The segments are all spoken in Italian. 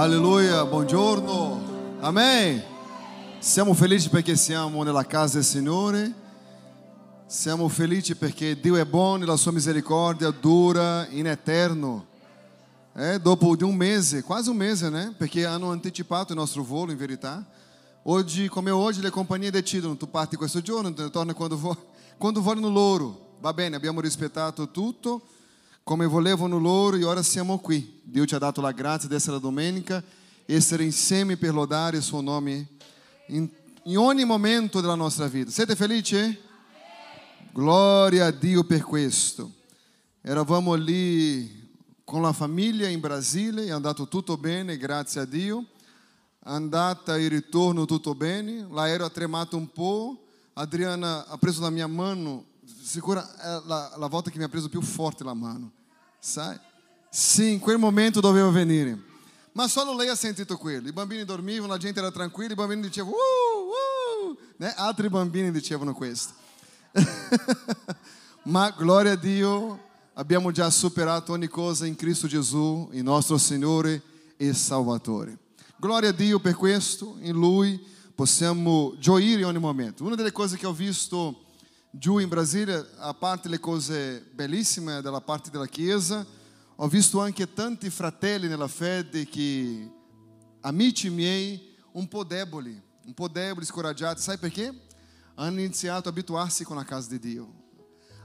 Alleluia, buongiorno. Amém. Siamo felici perché siamo nella casa del Signore. Siamo felici perché Dio è buono e la sua misericordia dura in eterno. É, dopo di un mese, quasi un mese, né? Perché hanno anticipato il nostro volo, in verità. Oggi, come oggi, le compagnie decidono, tu parti questo giorno, tu torni quando vuoi, quando vuoi no loro. Va bene, abbiamo rispettato tutto come volevano loro e ora siamo qui. Dio ci ha dato la grazia di essere domenica, essere insieme per lodare il suo nome in, in ogni momento della nostra vita. Siete felici? Glória a Dio per questo. Eravamo lì con la famiglia in Brasile, è andato tutto bene, grazie a Dio. Andata e ritorno tutto bene. L'aereo ha tremato un po'. Adriana ha preso la mia mano, sicura la, la volta che mi ha preso più forte la mano. Sai? Sì, in quel momento doveva venire. Ma solo lei ha sentito quello. I bambini dormivano, la gente era tranquilla, i bambini dicevano uh, uh, né? altri bambini dicevano questo. Ma gloria a Dio, abbiamo già superato ogni cosa in Cristo Gesù, il nostro Signore e Salvatore. Gloria a Dio per questo, in Lui possiamo gioire ogni momento. Una delle cose che ho visto giù in Brasile, a parte le cose bellissime della parte della Chiesa, ho visto anche tanti fratelli nella fede che, amici miei, un po' deboli, un po' deboli, scoraggiati. Sai perché? Hanno iniziato a abituarsi con la casa di Dio,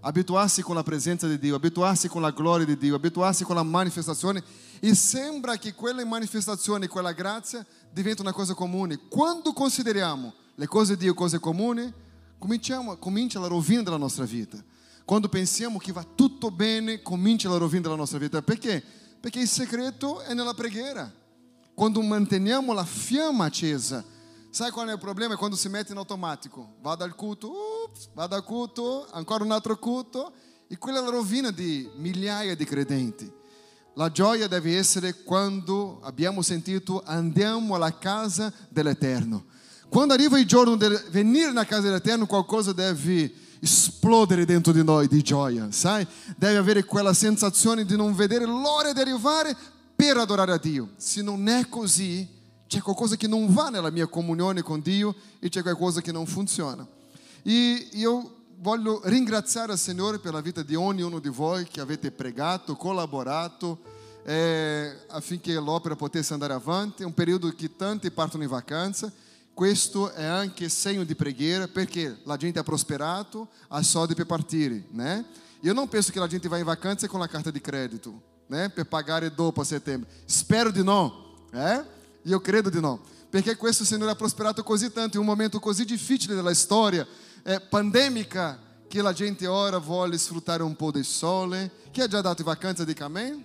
abituarsi con la presenza di Dio, abituarsi con la gloria di Dio, abituarsi con la manifestazione e sembra che quella manifestazione, quella grazia diventa una cosa comune. Quando consideriamo le cose di Dio cose comuni, cominciamo, comincia la rovina della nostra vita. Quando pensiamo che va tutto bene, comincia la rovina della nostra vita. Perché? Perché il segreto è nella preghiera. Quando manteniamo la fiamma accesa, sai qual è il problema? È quando si mette in automatico. Vado al culto, ups, vado al culto, ancora un altro culto. E quella è la rovina di migliaia di credenti. La gioia deve essere quando abbiamo sentito andiamo alla casa dell'Eterno. Quando arriva il giorno di venire na casa dell'Eterno, qualcosa deve esplodere dentro di noi di gioia, sai? Deve avere quella sensazione di non vedere l'ora di arrivare per adorare a Dio. Se non è così, c'è qualcosa che non va nella mia comunione con Dio e c'è qualcosa che non funziona. E io voglio ringraziare il Signore per la vita di ognuno di voi che avete pregato, collaborato eh, affinché l'opera potesse andare avanti. È un periodo che tanti partono in vacanza questo è anche segno di preghiera perché la gente ha prosperato, ha soldi per partire, né? Io non penso che la gente vai in vacanza con la carta di credito, né? Per pagare dopo a settembre. Spero di no, eh? Io credo di no. Perché questo Signore ha prosperato così tanto in un momento così difficile della storia, eh, pandemica, che la gente ora vuole sfruttare un po' del sole. Chi ha già dato vacanza di amém?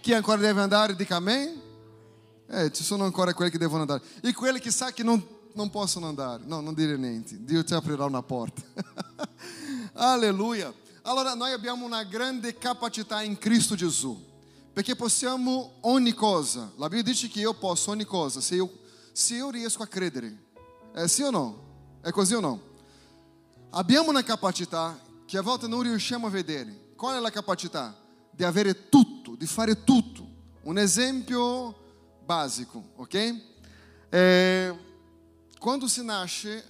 Chi ancora deve andare di amém? Eh, ci sono ancora quelli che devono andare. E quelli che sa che non, non possono andare. No, non dire niente. Dio ti aprirà una porta. Alleluia. Allora noi abbiamo una grande capacità in Cristo Gesù. Perché possiamo ogni cosa. La Bibbia dice che io posso ogni cosa. Se io, se io riesco a credere. È sì o no? È così o no? Abbiamo una capacità che a volte non riusciamo a vedere. Qual è la capacità? Di avere tutto, di fare tutto. Un esempio básico, ok? É, quando se nasce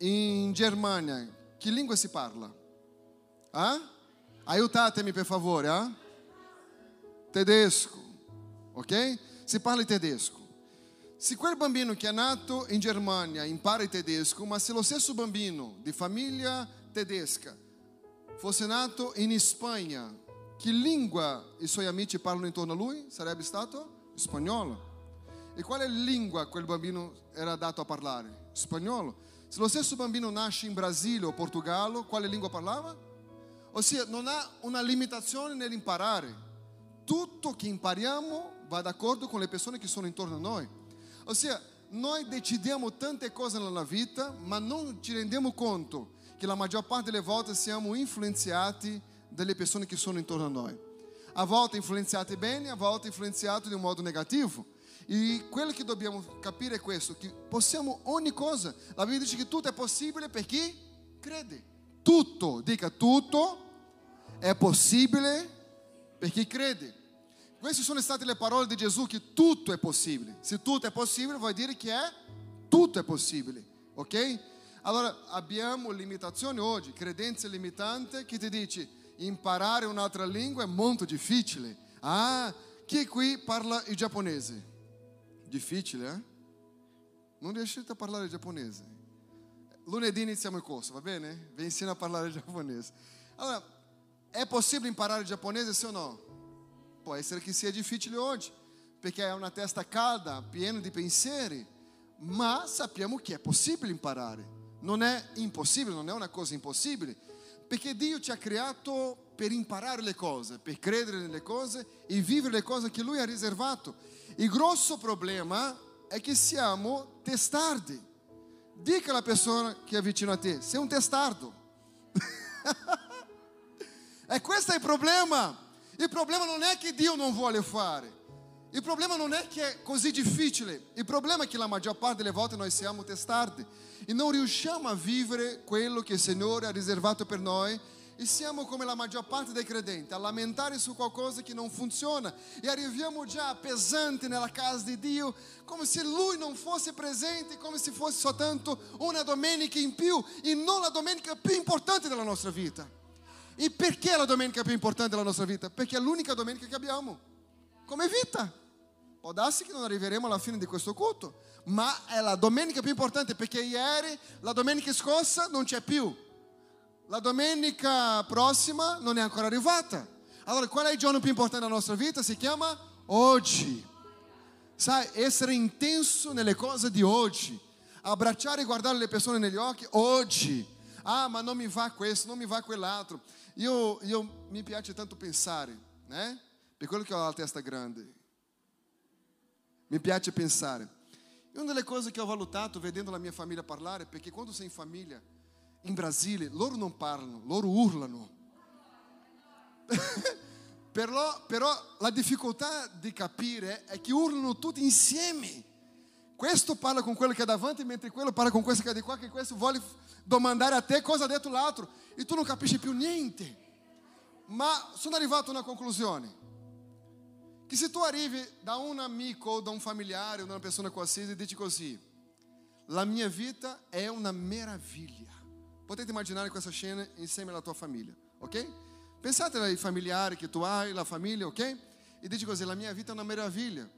em Germânia, que língua se parla? Ah? Aiutatemi per favore, ah? Tedesco, ok? Si parla in tedesco. Se quel bambino che è nato in Germania impara il tedesco, ma se lo stesso bambino di famiglia tedesca fosse nato in Spagna, che lingua i suoi amici parlano intorno a lui? Sarebbe stato? Spagnolo. E quale lingua quel bambino era dato a parlare? Spagnolo. Se lo stesso bambino nasce in Brasile o Portogallo, quale lingua parlava? Ossia, non ha una limitazione nell'imparare. Tutto che impariamo va d'accordo con le persone che sono intorno a noi. Ossia, noi decidiamo tante cose nella vita, ma non ci rendiamo conto che la maggior parte delle volte siamo influenzati dalle persone che sono intorno a noi. A volte influenzati bene, a volte influenzati di un modo negativo. E quello che dobbiamo capire è questo, che possiamo ogni cosa. La Bibbia dice che tutto è possibile per chi crede. Tutto, dica tutto, è possibile per chi crede. Queste sono state le parole di Gesù che tutto è possibile. Se tutto è possibile vuol dire che è tutto è possibile, ok? Allora abbiamo limitazioni oggi, credenze limitanti che ti dici imparare un'altra lingua è molto difficile. Ah, chi qui parla il giapponese? Difficile, eh? Non riuscite a parlare giapponese. Lunedì iniziamo il corso, va bene? Vi insino a parlare giapponese. Allora, è possibile imparare giapponese, sì o no? Può essere che sia difficile oggi, perché è una testa calda, piena di pensieri, ma sappiamo che è possibile imparare. Non è impossibile, non è una cosa impossibile, perché Dio ci ha creato per imparare le cose, per credere nelle cose e vivere le cose che Lui ha riservato. Il grosso problema è che siamo testardi. Dica alla persona che è vicino a te, sei un testardo. e questo è il problema. Il problema non è che Dio non vuole fare. Il problema non è che è così difficile. Il problema è che la maggior parte delle volte noi siamo testardi e non riusciamo a vivere quello che il Signore ha riservato per noi e siamo come la maggior parte dei credenti, a lamentare su qualcosa che non funziona e arriviamo già pesanti nella casa di Dio, come se Lui non fosse presente, come se fosse soltanto una domenica in più e non la domenica più importante della nostra vita. E perché la domenica più importante della nostra vita? Perché è l'unica domenica che abbiamo come vita. Può darsi che non arriveremo alla fine di questo culto, ma è la domenica più importante perché ieri, la domenica scorsa, non c'è più. La domenica prossima non è ancora arrivata. Allora, qual è il giorno più importante della nostra vita? Si chiama oggi. Sai, essere intenso nelle cose di oggi. Abbracciare e guardare le persone negli occhi oggi. Ah, ma non mi va questo, non mi va quell'altro. Io, io mi piace tanto pensare, né? Per quello che ho la testa grande. Mi piace pensare. E una delle cose che ho valutato vedendo la mia famiglia parlare, perché quando sei in famiglia in Brasile, loro non parlano, loro urlano. però, però la difficoltà di capire è che urlano tutti insieme. Questo parla con quello che è davanti, mentre quello parla con questo che è di qua, che questo vuole domandare a te cosa detto l'altro. E tu non capisci più niente. Ma sono arrivato a una conclusione. Che se tu arrivi da un amico o da un familiare o da una persona qualsiasi e dici così, la mia vita è una meraviglia. Potete immaginare questa scena insieme alla tua famiglia, ok? Pensate ai familiari che tu hai, la famiglia, ok? E dici così, la mia vita è una meraviglia.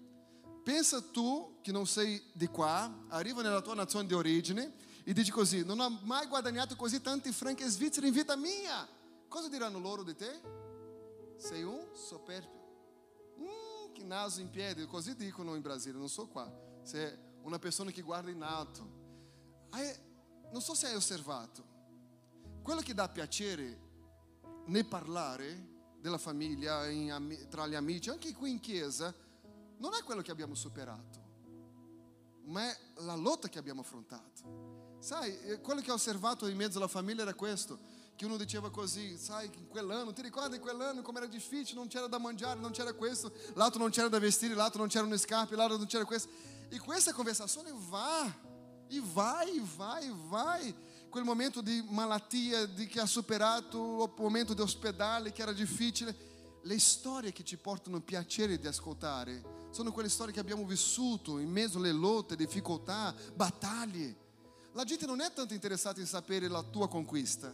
Pensa tu che non sei di qua, arriva nella tua nazione di origine e dici così, non ho mai guadagnato così tanti franchi svizzeri in vita mia. Cosa diranno loro di te? Sei un superbio. Mm, che naso in piedi, così dicono in Brasile, non so qua. Sei una persona che guarda in alto. Aí, non so se hai osservato, quello che dà piacere nel parlare della famiglia, in, tra gli amici, anche qui in chiesa, non è quello che abbiamo superato, ma è la lotta che abbiamo affrontato. Sai, eh, quello che ho osservato in mezzo alla famiglia era questo, che uno diceva così, sai, in quell'anno, ti ricordi in come era difficile, non c'era da mangiare, non c'era questo, l'altro non c'era da vestire, l'altro non c'erano scarpe, l'altro non c'era questo. E questa conversazione va, e vai, e vai, e vai quel momento di malattia, di che ha superato o momento di ospedale che era difficile. Le storie che ci portano piacere di ascoltare sono quelle storie che abbiamo vissuto in mezzo alle lotte, difficoltà, battaglie. La gente non è tanto interessata in sapere la tua conquista,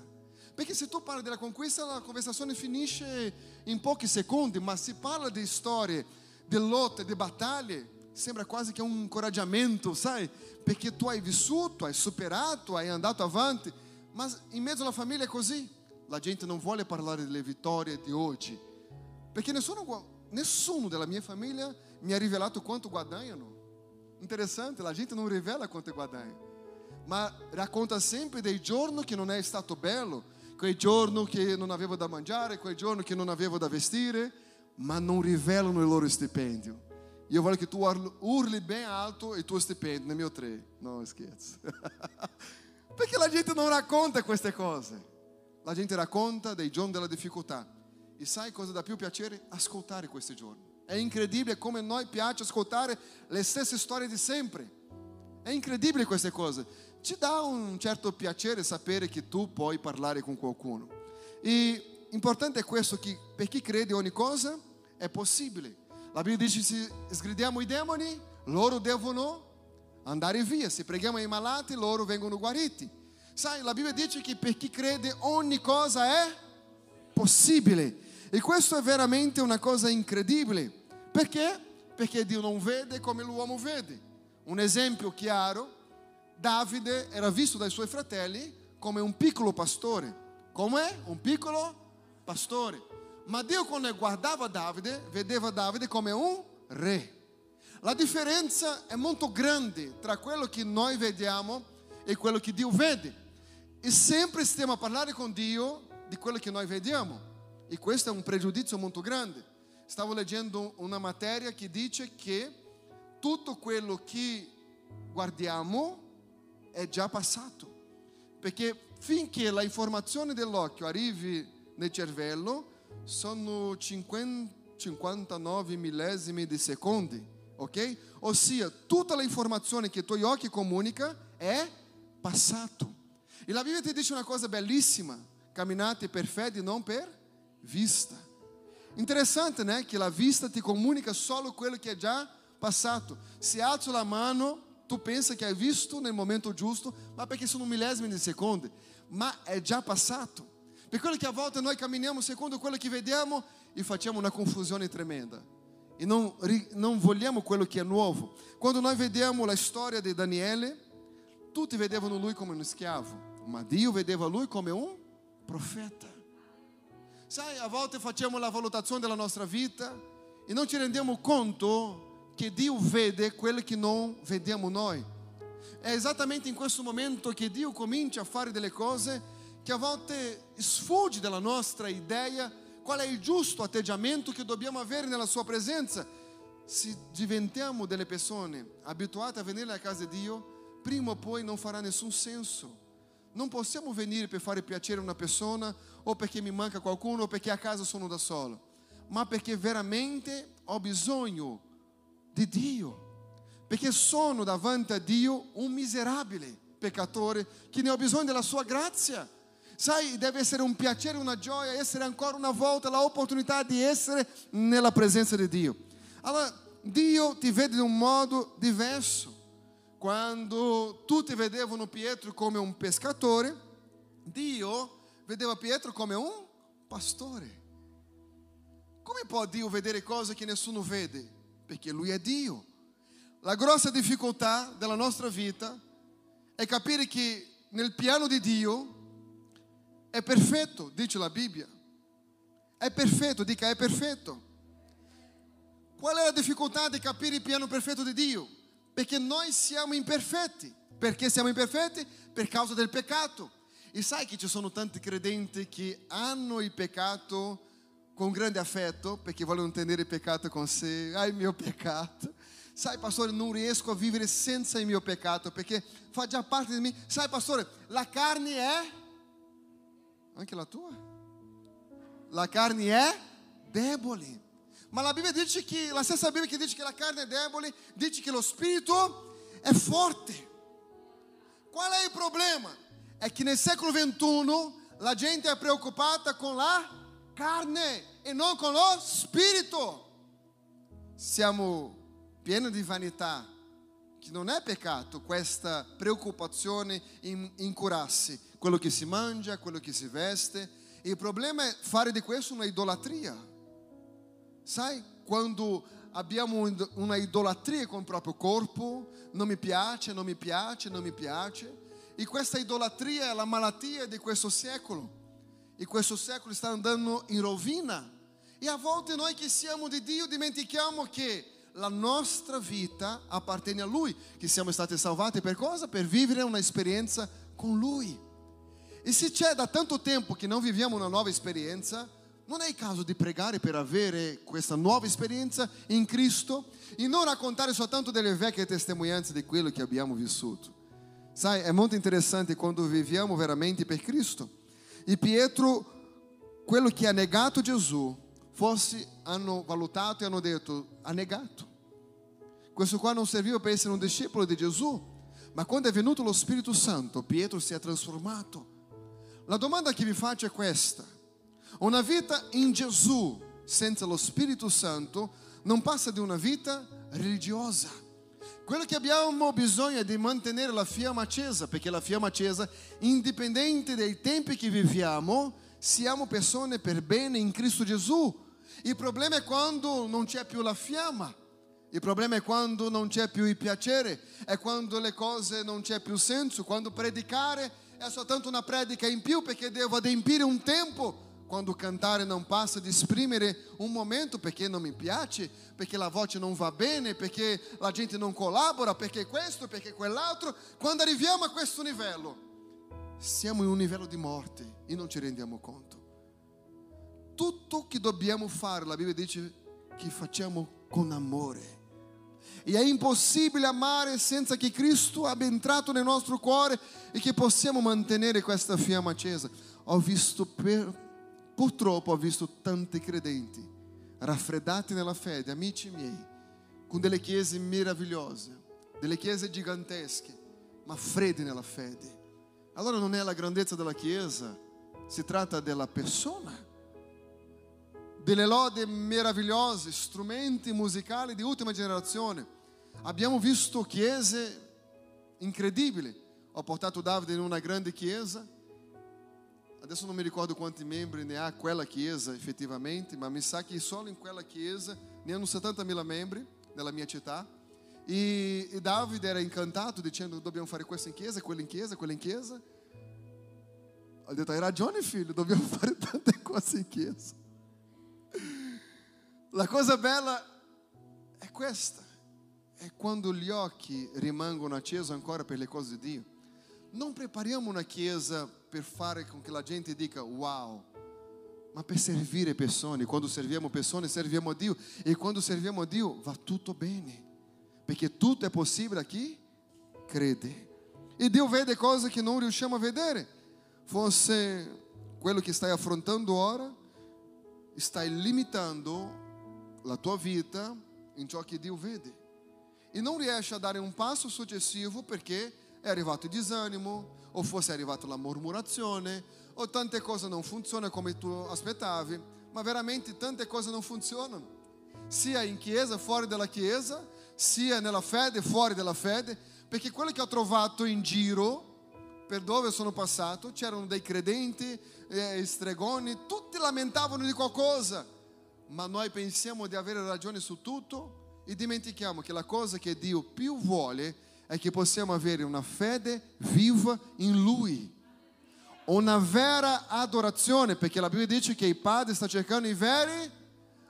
perché se tu parli della conquista la conversazione finisce in pochi secondi, ma si parla di storie, di lotte, di battaglie, sembra quasi che è un incoraggiamento, sai? Perché tu hai vissuto, hai superato, hai andato avanti, ma in mezzo alla famiglia è così. La gente non vuole parlare delle vittorie di oggi, perché nessuno, nessuno della mia famiglia mi ha rivelato quanto guadagnano. Interessante, la gente non rivela quanto guadagna, ma racconta sempre dei giorni che non è stato bello, quei giorni che non avevo da mangiare, quei giorni che non avevo da vestire, ma non rivelano il loro stipendio. Io voglio che tu urli bem alto il tuo stipendio nel mio tre. No, scherzo. Perché la gente non racconta queste cose. La gente racconta dei giorni della difficoltà. E sai cosa dà più piacere? Ascoltare questi giorni. È incredibile come noi piace ascoltare le stesse storie di sempre. È incredibile queste cose. Ci dà un certo piacere sapere che tu puoi parlare con qualcuno. E importante è questo che per chi crede ogni cosa è possibile. La Bibbia dice se sgridiamo i demoni, loro devono andare via. Se preghiamo ai malati, loro vengono guariti. Sai, la Bibbia dice che per chi crede ogni cosa è possibile. E questo è veramente una cosa incredibile. Perché? Perché Dio non vede come l'uomo vede. Un esempio chiaro, Davide era visto dai suoi fratelli come un piccolo pastore. Come un piccolo pastore. Ma Dio quando guardava Davide, vedeva Davide come un re. La differenza è molto grande tra quello che noi vediamo e quello che Dio vede. E sempre stiamo a parlare con Dio di quello che noi vediamo. E questo è un pregiudizio molto grande. Stavo leggendo una materia che dice che tutto quello che guardiamo è già passato. Perché finché la informazione dell'occhio arrivi nel cervello, sono 50, 59 millesimi di secondi, ok? Ossia, tutta l'informazione che i tuoi occhi comunica è passato. E la Bibbia ti dice una cosa bellissima, camminate per fede, non per vista. Interessante, né? Che la vista ti comunica solo quello che è già passato. Se alzo la mano, tu pensa che hai visto nel momento giusto, ma perché sono millesimi di secondi. Ma è già passato. Per quello che a volte noi camminiamo secondo quello che vediamo e facciamo una confusione tremenda. E non, non vogliamo quello che è nuovo. Quando noi vediamo la storia di Daniele, tutti vedevano lui come un schiavo, ma Dio vedeva lui come un profeta. Sai, a volte facciamo la valutazione della nostra vita e non ci rendiamo conto che Dio vede quello che non vediamo noi. È esattamente in questo momento che Dio comincia a fare delle cose che a volte sfugge dalla nostra idea qual è il giusto atteggiamento che dobbiamo avere nella sua presenza. Se diventiamo delle persone abituate a venire a casa di Dio, prima o poi non farà nessun senso. Non possiamo venire per fare piacere a una persona o perché mi manca qualcuno o perché a casa sono da solo, ma perché veramente ho bisogno di Dio. Perché sono davanti a Dio un miserabile peccatore che ne ho bisogno della sua grazia. Sai, deve essere un piacere, una gioia essere ancora una volta l'opportunità di essere nella presenza di Dio. Allora, Dio ti vede in un modo diverso. Quando tutti vedevano Pietro come un pescatore, Dio vedeva Pietro come un pastore. Come può Dio vedere cose che nessuno vede? Perché Lui è Dio. La grossa difficoltà della nostra vita è capire che nel piano di Dio è perfetto, dice la Bibbia. È perfetto, dica è perfetto. Qual è la difficoltà di capire il piano perfetto di Dio? Perché noi siamo imperfetti. Perché siamo imperfetti? Per causa del peccato. E sai che ci sono tanti credenti che hanno il peccato con grande affetto perché vogliono tenere il peccato con sé. Ah, il mio peccato. Sai, pastore, non riesco a vivere senza il mio peccato perché fa già parte di me. Sai, pastore, la carne è anche la tua. La carne è debole. Ma la Bibbia dice che, la stessa Bibbia che dice che la carne è debole, dice che lo spirito è forte. Qual è il problema? È che nel secolo XXI la gente è preoccupata con la carne e non con lo spirito. Siamo pieni di vanità, che non è peccato questa preoccupazione in, curarsi, quello che si mangia, quello che si veste. Il problema è fare di questo una idolatria. Sai, quando abbiamo una idolatria con il proprio corpo, non mi piace, non mi piace, non mi piace. E questa idolatria è la malattia di questo secolo. E questo secolo sta andando in rovina. E a volte noi che siamo di Dio dimentichiamo che la nostra vita appartiene a Lui, che siamo stati salvati per cosa? Per vivere una esperienza con Lui. E se c'è da tanto tempo che non viviamo una nuova esperienza, non è il caso di pregare per avere questa nuova esperienza in Cristo e non raccontare soltanto delle vecchie testimonianze di quello che abbiamo vissuto. Sai, è molto interessante quando viviamo veramente per Cristo. E Pietro, quello che ha negato Gesù, forse hanno valutato e hanno detto, ha negato. Questo qua non serviva per essere un discepolo di Gesù, ma quando è venuto lo Spirito Santo, Pietro si è trasformato. La domanda che vi faccio è questa. Una vita in Gesù senza lo Spirito Santo non passa di una vita religiosa. Quello che abbiamo bisogno è di mantenere la fiamma accesa, perché la fiamma accesa, indipendente dai tempi che viviamo, siamo persone per bene in Cristo Gesù. Il problema è quando non c'è più la fiamma. Il problema è quando non c'è più il piacere, è quando le cose non c'è più senso, quando predicare è soltanto una predica in più perché devo adempiere un tempo, quando cantare non passa di esprimere un momento perché non mi piace, perché la voce non va bene, perché la gente non collabora, perché questo, perché quell'altro. Quando arriviamo a questo livello, siamo in un livello di morte e non ci rendiamo conto. Tutto che dobbiamo fare, la Bibbia dice che facciamo con amore. E è impossibile amare senza che Cristo abbia entrato nel nostro cuore e che possiamo mantenere questa fiamma accesa. Ho visto, per, purtroppo, ho visto tanti credenti raffreddati nella fede, amici miei, con delle chiese meravigliose, delle chiese gigantesche, ma freddi nella fede. Allora non è la grandezza della chiesa, si tratta della persona delle lode meravigliose, strumenti musicali di ultima generazione. Abbiamo visto chiese incredibili. Ho portato Davide in una grande chiesa. Adesso non mi ricordo quanti membri ne ha quella chiesa effettivamente, ma mi sa che solo in quella chiesa ne hanno 70.000 membri nella mia città. E, e Davide era incantato dicendo dobbiamo fare questo in chiesa, quello in chiesa, quello in chiesa. Ho detto hai ragione figlio, dobbiamo fare tante cose in chiesa. La cosa bella è questa, è quando gli occhi rimangono accesi ancora per le cose di Dio. Non prepariamo una chiesa per fare con che la gente dica wow, ma per servire persone. Quando serviamo persone, serviamo a Dio. E quando serviamo a Dio va tutto bene, perché tutto è possibile a chi crede. E Dio vede cose che non riusciamo a vedere. Forse quello che stai affrontando ora, stai limitando la tua vita in ciò che Dio vede. E non riesce a dare un passo successivo perché è arrivato il disanimo, o forse è arrivata la mormurazione, o tante cose non funzionano come tu aspettavi, ma veramente tante cose non funzionano. Sia in chiesa, fuori dalla chiesa, sia nella fede, fuori dalla fede, perché quello che ho trovato in giro, per dove sono passato, c'erano dei credenti, eh, stregoni, tutti lamentavano di qualcosa ma noi pensiamo di avere ragione su tutto e dimentichiamo che la cosa che Dio più vuole è che possiamo avere una fede viva in Lui. Una vera adorazione, perché la Bibbia dice che il Padre sta cercando i veri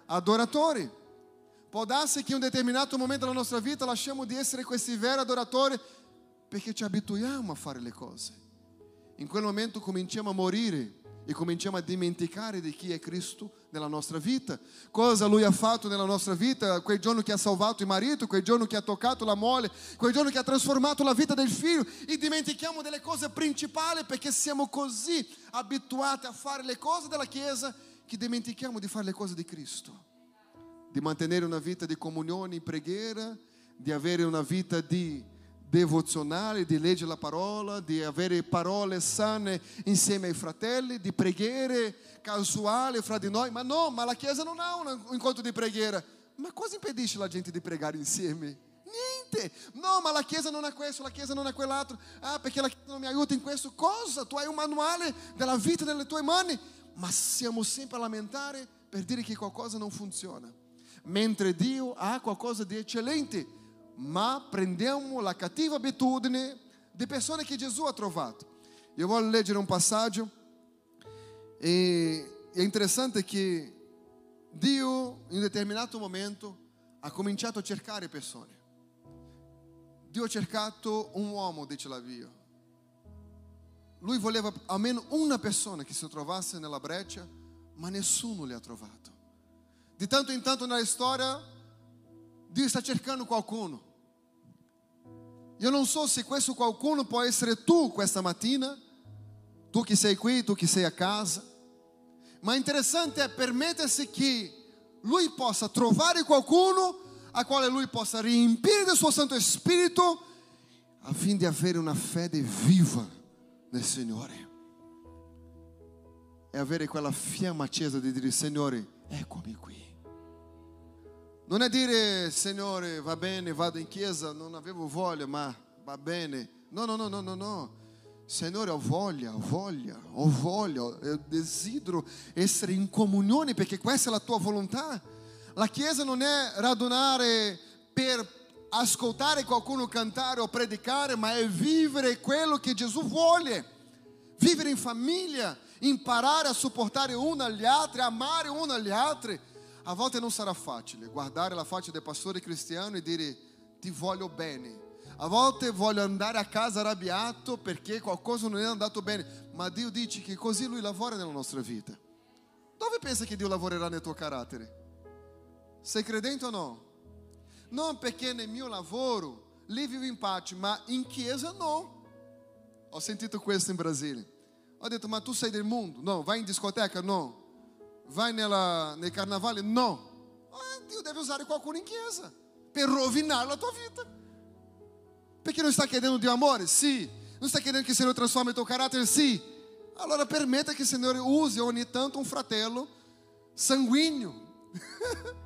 adoratori. Può darsi che in un determinato momento della nostra vita lasciamo di essere questi veri adoratori perché ci abituiamo a fare le cose. In quel momento cominciamo a morire e cominciamo a dimenticare di chi è Cristo nella nostra vita, cosa Lui ha fatto nella nostra vita, quel giorno che ha salvato il marito, quel giorno che ha toccato la moglie, quel giorno che ha trasformato la vita del figlio. E dimentichiamo delle cose principali perché siamo così abituati a fare le cose della Chiesa che dimentichiamo di fare le cose di Cristo, di mantenere una vita di comunione in preghiera, di avere una vita di devozionale, di leggere la parola, di avere parole sane insieme ai fratelli, di preghiere casuali fra di noi. Ma no, ma la Chiesa non ha un incontro di preghiera. Ma cosa impedisce la gente di pregare insieme? Niente. No, ma la Chiesa non è questo, la Chiesa non è quell'altro. Ah, perché la Chiesa non mi aiuta in questo. Cosa? Tu hai un manuale della vita nelle tue mani. Ma siamo sempre a lamentare per dire che qualcosa non funziona. Mentre Dio ha qualcosa di eccellente ma prendiamo la cattiva abitudine di persone che Gesù ha trovato. Io voglio leggere un passaggio e è interessante che Dio in un determinato momento ha cominciato a cercare persone. Dio ha cercato un uomo, dice la Bibbia. Lui voleva almeno una persona che si trovasse nella breccia, ma nessuno le ha trovato. Di tanto in tanto nella storia Dio sta cercando qualcuno. Io non so se questo qualcuno può essere tu questa mattina, tu che sei qui, tu che sei a casa, ma interessante è permettersi che lui possa trovare qualcuno a quale lui possa riempire del suo Santo Spirito affinché avere una fede viva nel Signore. E avere quella fiamma accesa di dire, Signore, eccomi qui Non è dire, Signore, va bene, vado in chiesa, non avevo voglia, ma va bene. No, no, no, no, no, no. Signore, ho voglia, ho voglia, ho voglia, eu desidero essere in comunione perché questa è la tua volontà. La chiesa non è radunare per ascoltare qualcuno cantare o predicare, ma è vivere quello che Gesù vuole. Vivere in famiglia, imparare a sopportare uno agli altri, amare uno agli altri. A volte non sarà facile guardare la faccia del pastore cristiano e dire ti voglio bene. A volte voglio andare a casa arrabbiato perché qualcosa non è andato bene, ma Dio dice che così Lui lavora nella nostra vita. Dove pensa che Dio lavorerà nel tuo carattere? Sei credente o no? Non perché nel mio lavoro lì vivo in pace, ma in chiesa no. Ho sentito questo in Brasile. Ho detto, ma tu sei del mondo? No. Vai in discoteca? No. Vai nella, nei carnavali? No. Ah, Dio deve usare qualcuno in chiesa per rovinare la tua vita. Perché non sta chiedendo di amore? Sì. Non sta chiedendo che il Signore trasformi il tuo carattere? Sì. Allora permetta che il Signore use ogni tanto un fratello sanguigno.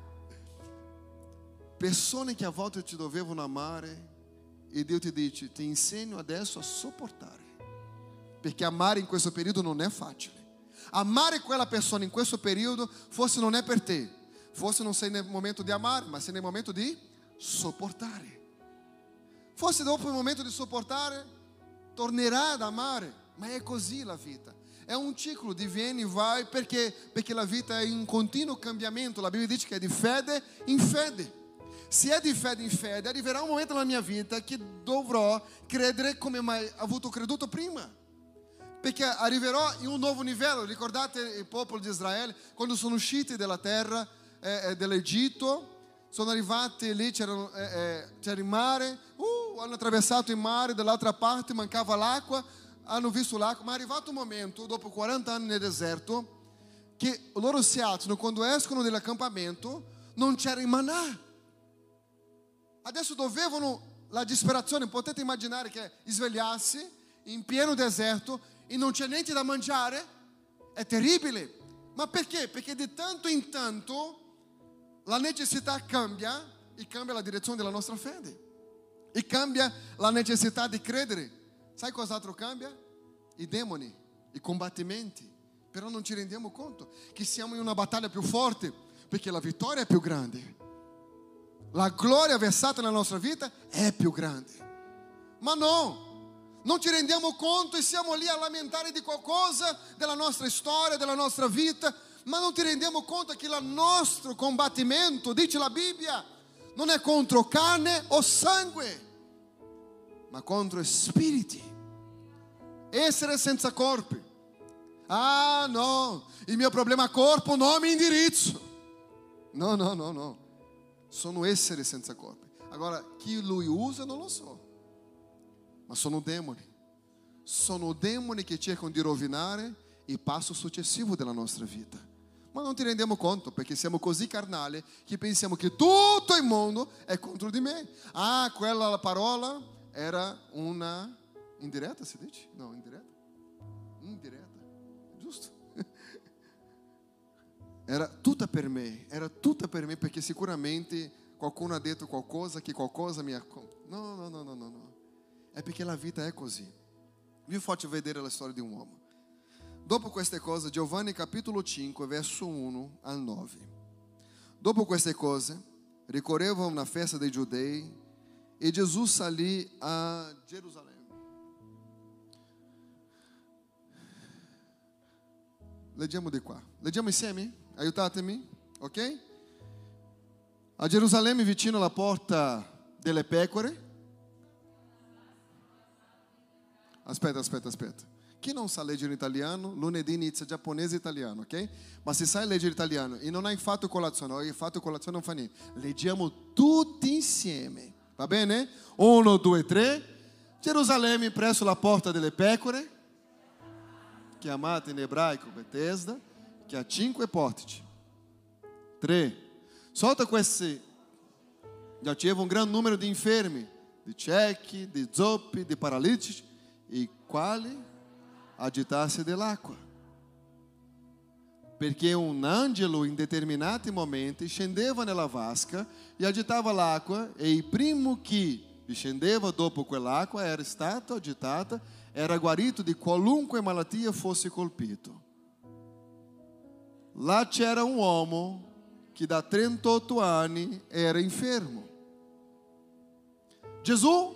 Persone che a volte ti dovevano amare e Dio ti dice ti insegno adesso a sopportare. Perché amare in questo periodo non è facile. Amare quella persona in questo periodo forse non è per te. Forse non sei nel momento di amare, ma sei nel momento di sopportare. Forse dopo il momento di sopportare tornerà ad amare, ma è così la vita. È un ciclo di vieni e vai perché, perché la vita è in continuo cambiamento. La Bibbia dice che è di fede in fede. Se è di fede in fede, arriverà un momento nella mia vita che dovrò credere come mai avuto creduto prima. Perché arriverò in un nuovo livello. Ricordate il popolo di Israele quando sono usciti dalla terra eh, dell'Egitto? Sono arrivati lì, c'era, eh, eh, c'era il mare, uh, hanno attraversato il mare, dall'altra parte mancava l'acqua, hanno visto l'acqua, ma è arrivato un momento, dopo 40 anni nel deserto, che loro si alzano, quando escono dall'accampamento, non c'era il manà. Adesso dovevano la disperazione, potete immaginare che svegliarsi in pieno deserto e non c'è niente da mangiare? È terribile. Ma perché? Perché di tanto in tanto la necessità cambia e cambia la direzione della nostra fede. E cambia la necessità di credere. Sai cos'altro cambia? I demoni, i combattimenti. Però non ci rendiamo conto che siamo in una battaglia più forte perché la vittoria è più grande. La gloria versata nella nostra vita è più grande. Ma no, non ci rendiamo conto e siamo lì a lamentare di qualcosa della nostra storia, della nostra vita, ma non ti rendiamo conto che il nostro combattimento, dice la Bibbia, non è contro carne o sangue, ma contro spiriti. Essere senza corpi. Ah no, il mio problema corpo non mi indirizzo. No, no, no, no. Sono esseri senza corpo. Agora, chi lui usa non lo so. Ma sono demoni. Sono demoni che cercano di rovinare il passo successivo della nostra vita. Ma non ti rendiamo conto perché siamo così carnali che pensiamo che tutto il mondo è contro di me. Ah, quella parola era una indiretta, si dice? No, indiretta. Indiretta, giusto? Era tutta per me, era tutta per me perché sicuramente qualcuno ha detto qualcosa che qualcosa mi ha... No, no, no, no, no, no. È perché la vita è così. Vi faccio vedere la storia di un uomo. Dopo queste cose, Giovanni capitolo 5, verso 1 al 9. Dopo queste cose, ricorreva una festa dei giudei e Gesù salì a Gerusalemme. Leggiamo di qua. Leggiamo insieme? Aiutatemi, ok? A Gerusalemme, vicino alla porta delle pecore. Aspetta, aspetta, aspetta. Chi non sa leggere italiano, lunedì inizia giapponese e italiano, ok? Ma se sai leggere italiano e non hai fatto colazione, o hai fatto colazione non fa niente, leggiamo tutti insieme, va bene? Uno, due, tre. Gerusalemme presso la porta delle pecore, chiamata in ebraico Bethesda, che ha cinque portici. Tre. Solta questi. Já tinha um grande número de enfermi, de ciechi, de zoppi, de paralíticos, e quali agitasse dell'acqua. perché un angelo in determinati momenti scendeva nella vasca e agitava l'acqua e il primo che scendeva dopo quell'acqua era stato agitata, era guarito di qualunque malattia fosse colpito. Lá c'era um uomo que da 38 anni era enfermo. Gesù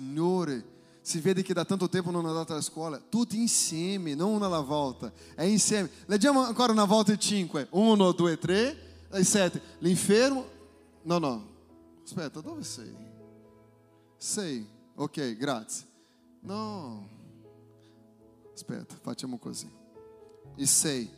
Signore, si vede che da tanto tempo non andate a scuola, tutti insieme, non una alla volta, è insieme. Leggiamo ancora una volta i cinque. Uno, due, tre, e sette. L'infermo, no, no, aspetta, dove sei? Sei, ok, grazie. No, aspetta, facciamo così. E sei.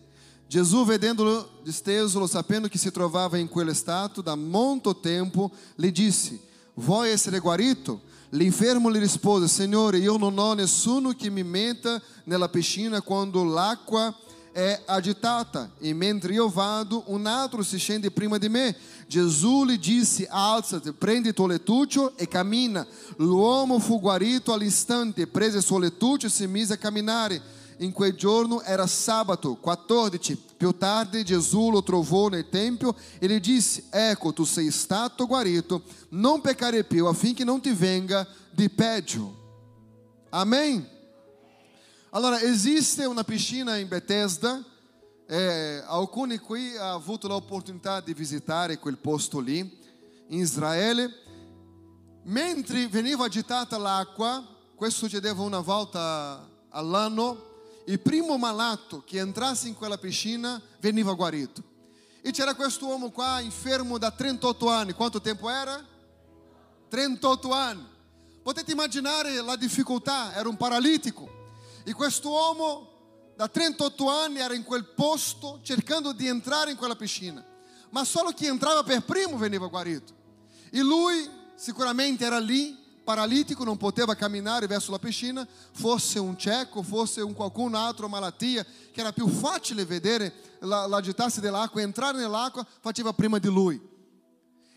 Gesù, vedendolo disteso, sapendo que se trovava em quel stato da molto tempo, lhe disse: Vuoi essere guarito? L'infermo lhe rispose: Signore, io non ho nessuno che mi metta nella piscina quando l'acqua è agitata, e mentre io vado, un altro si scende prima di me. Gesù lhe disse: Alzati, prendi il tuo lettuccio e cammina. L'uomo fu guarito all'istante, prese suo lettuccio e si mise a camminare. In quel giorno era sabato 14. Più tardi Gesù lo trovò nel tempio e gli disse: Ecco, tu sei stato guarito, non peccare più affinché non ti venga di peggio. Amen. Allora, esiste una piscina in Bethesda. Eh, alcuni qui hanno avuto l'opportunità di visitare quel posto lì, in Israele. Mentre veniva agitata l'acqua, questo succedeva una volta all'anno, il primo malato che entrasse in quella piscina veniva guarito. E c'era questo uomo qua infermo da 38 anni. Quanto tempo era? 38 anni. Potete immaginare la difficoltà, era un paralitico. E questo uomo da 38 anni era in quel posto cercando di entrare in quella piscina. Ma solo chi entrava per primo veniva guarito. E lui sicuramente era lì paralitico, non poteva camminare verso la piscina, fosse un cieco, fosse un qualcun altro malattia, che era più facile vedere l'agitarsi dell'acqua, entrare nell'acqua, faceva prima di lui.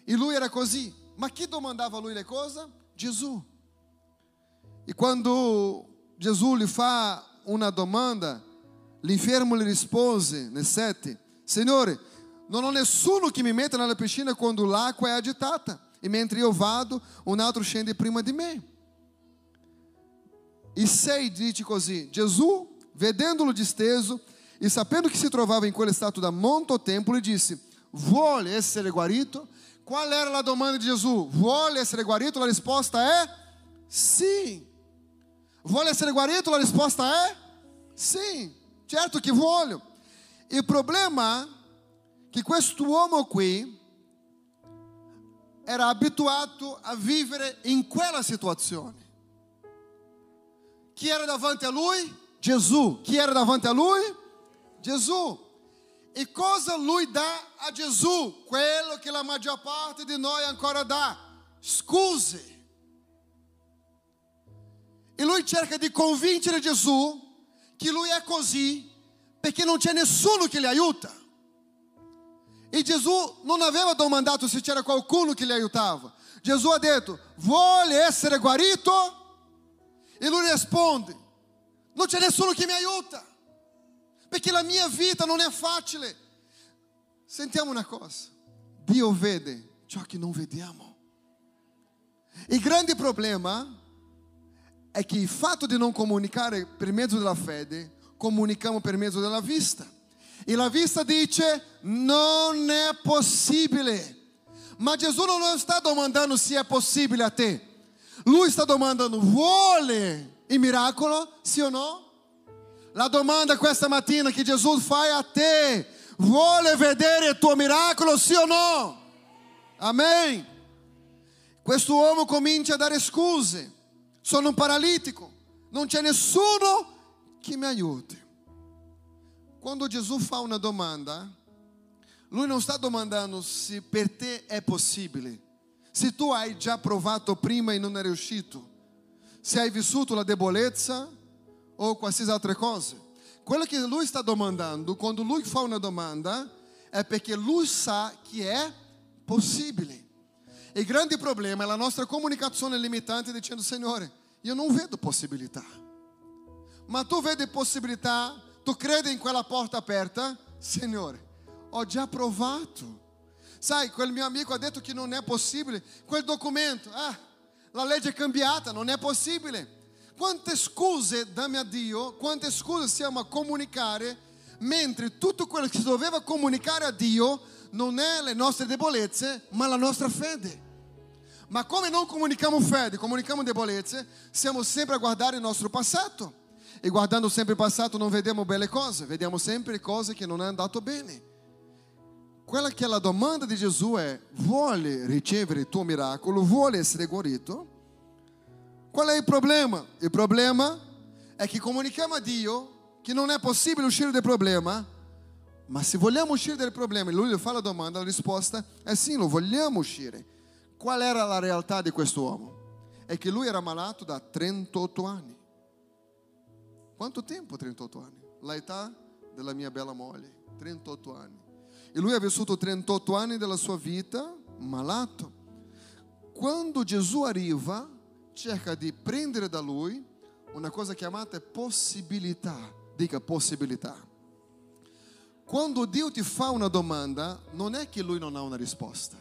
E lui era così. Ma chi domandava a lui le cose? Gesù. E quando Gesù gli fa una domanda, l'infermo gli rispose nel 7, Signore, non ho nessuno che mi metta nella piscina quando l'acqua è agitata. E mentre io vado, un altro scende prima di me. E 6 dice così: Gesù, vedendolo disteso e sapendo que se trovava em quel stato da molto tempo, lhe disse: Vuole essere guarito? Qual era a domanda de Jesus? Vuole essere guarito? A resposta é sim. Vuole essere guarito? A resposta é sim. Certo que voglio. E o problema é que questo uomo qui era abituato a vivere in quella situazione. Chi era davanti a lui? Gesù. Chi era davanti a lui? Gesù. E cosa lui dà a Gesù? Quello che la maggior parte di noi ancora dà. Scuse. E lui cerca di convincere Gesù che lui è così perché non c'è nessuno che li aiuta. E Gesù non aveva domandato se c'era qualcuno che lhe aiutava. Gesù ha detto: Vuole essere guarito? E lui risponde: Non c'è nessuno che mi aiuta, perché la mia vita non è facile. Sentiamo una cosa: Dio vede ciò che non vediamo. Il grande problema è che il fatto di non comunicare per mezzo della fede, comunichiamo per mezzo della vista. E la vista dice: non è possibile. Ma Gesù non sta domandando se è possibile a te. Lui sta domandando: vuole il miracolo? Sì o no? La domanda questa mattina che Gesù fa a te: vuole vedere il tuo miracolo? Sì o no? Amen. Questo uomo comincia a dare scuse. Sono un paralitico. Non c'è nessuno che mi aiuti. Quando Gesù fa una domanda, lui non sta domandando se per te è possibile, se tu hai già provato prima e non è riuscito, se hai vissuto la debolezza o qualsiasi altra cosa. Quello che lui sta domandando, quando lui fa una domanda, è perché lui sa che è possibile. Il grande problema è la nostra comunicazione limitante dicendo, Signore, io non vedo possibilità. Ma tu vedi possibilità? Tu credi in quella porta aperta? Signore, ho già provato. Sai, quel mio amico ha detto che non è possibile. Quel documento, ah, la legge è cambiata, non è possibile. Quante scuse dammi a Dio, quante scuse siamo a comunicare, mentre tutto quello che si doveva comunicare a Dio non è le nostre debolezze, ma la nostra fede. Ma come non comunichiamo fede, comunichiamo debolezze, siamo sempre a guardare il nostro passato. E guardando sempre il passato non vediamo belle cose, vediamo sempre cose che non hanno andato bene. Quella che è la domanda di Gesù è, vuole ricevere il tuo miracolo, vuole essere guarito? Qual è il problema? Il problema è che comunichiamo a Dio che non è possibile uscire dal problema, ma se vogliamo uscire dal problema, lui gli fa la domanda, la risposta è sì, lo vogliamo uscire. Qual era la realtà di questo uomo? È che lui era malato da 38 anni. Quanto tempo 38 anni? L'età della mia bella moglie, 38 anni. E lui ha vissuto 38 anni della sua vita malato. Quando Gesù arriva, cerca di prendere da lui una cosa chiamata possibilità. Dica possibilità. Quando Dio ti fa una domanda, non è che lui non ha una risposta.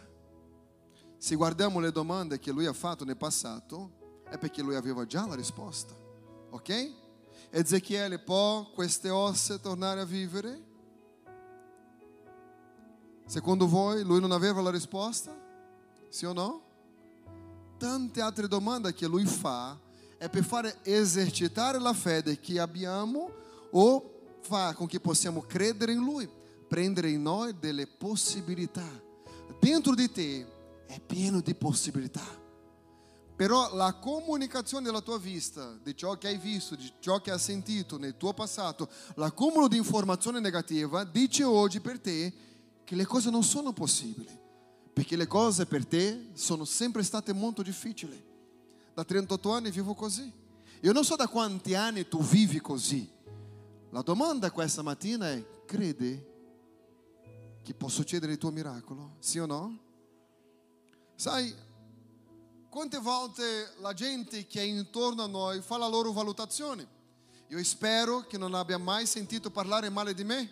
Se guardiamo le domande che lui ha fatto nel passato, è perché lui aveva già la risposta. Ok? Ezechiele può queste ossa tornare a vivere? Secondo voi lui non aveva la risposta? Sì o no? Tante altre domande che lui fa è per fare esercitare la fede che abbiamo o fa con che possiamo credere in lui, prendere in noi delle possibilità. Dentro di te è pieno di possibilità. Però la comunicazione della tua vista, di ciò che hai visto, di ciò che hai sentito nel tuo passato, l'accumulo di informazione negativa dice oggi per te che le cose non sono possibili, perché le cose per te sono sempre state molto difficili. Da 38 anni vivo così. Io non so da quanti anni tu vivi così. La domanda questa mattina è, credi che può succedere il tuo miracolo? Sì o no? Sai, quante volte la gente che è intorno a noi fa la loro valutazione? Io spero che non abbia mai sentito parlare male di me.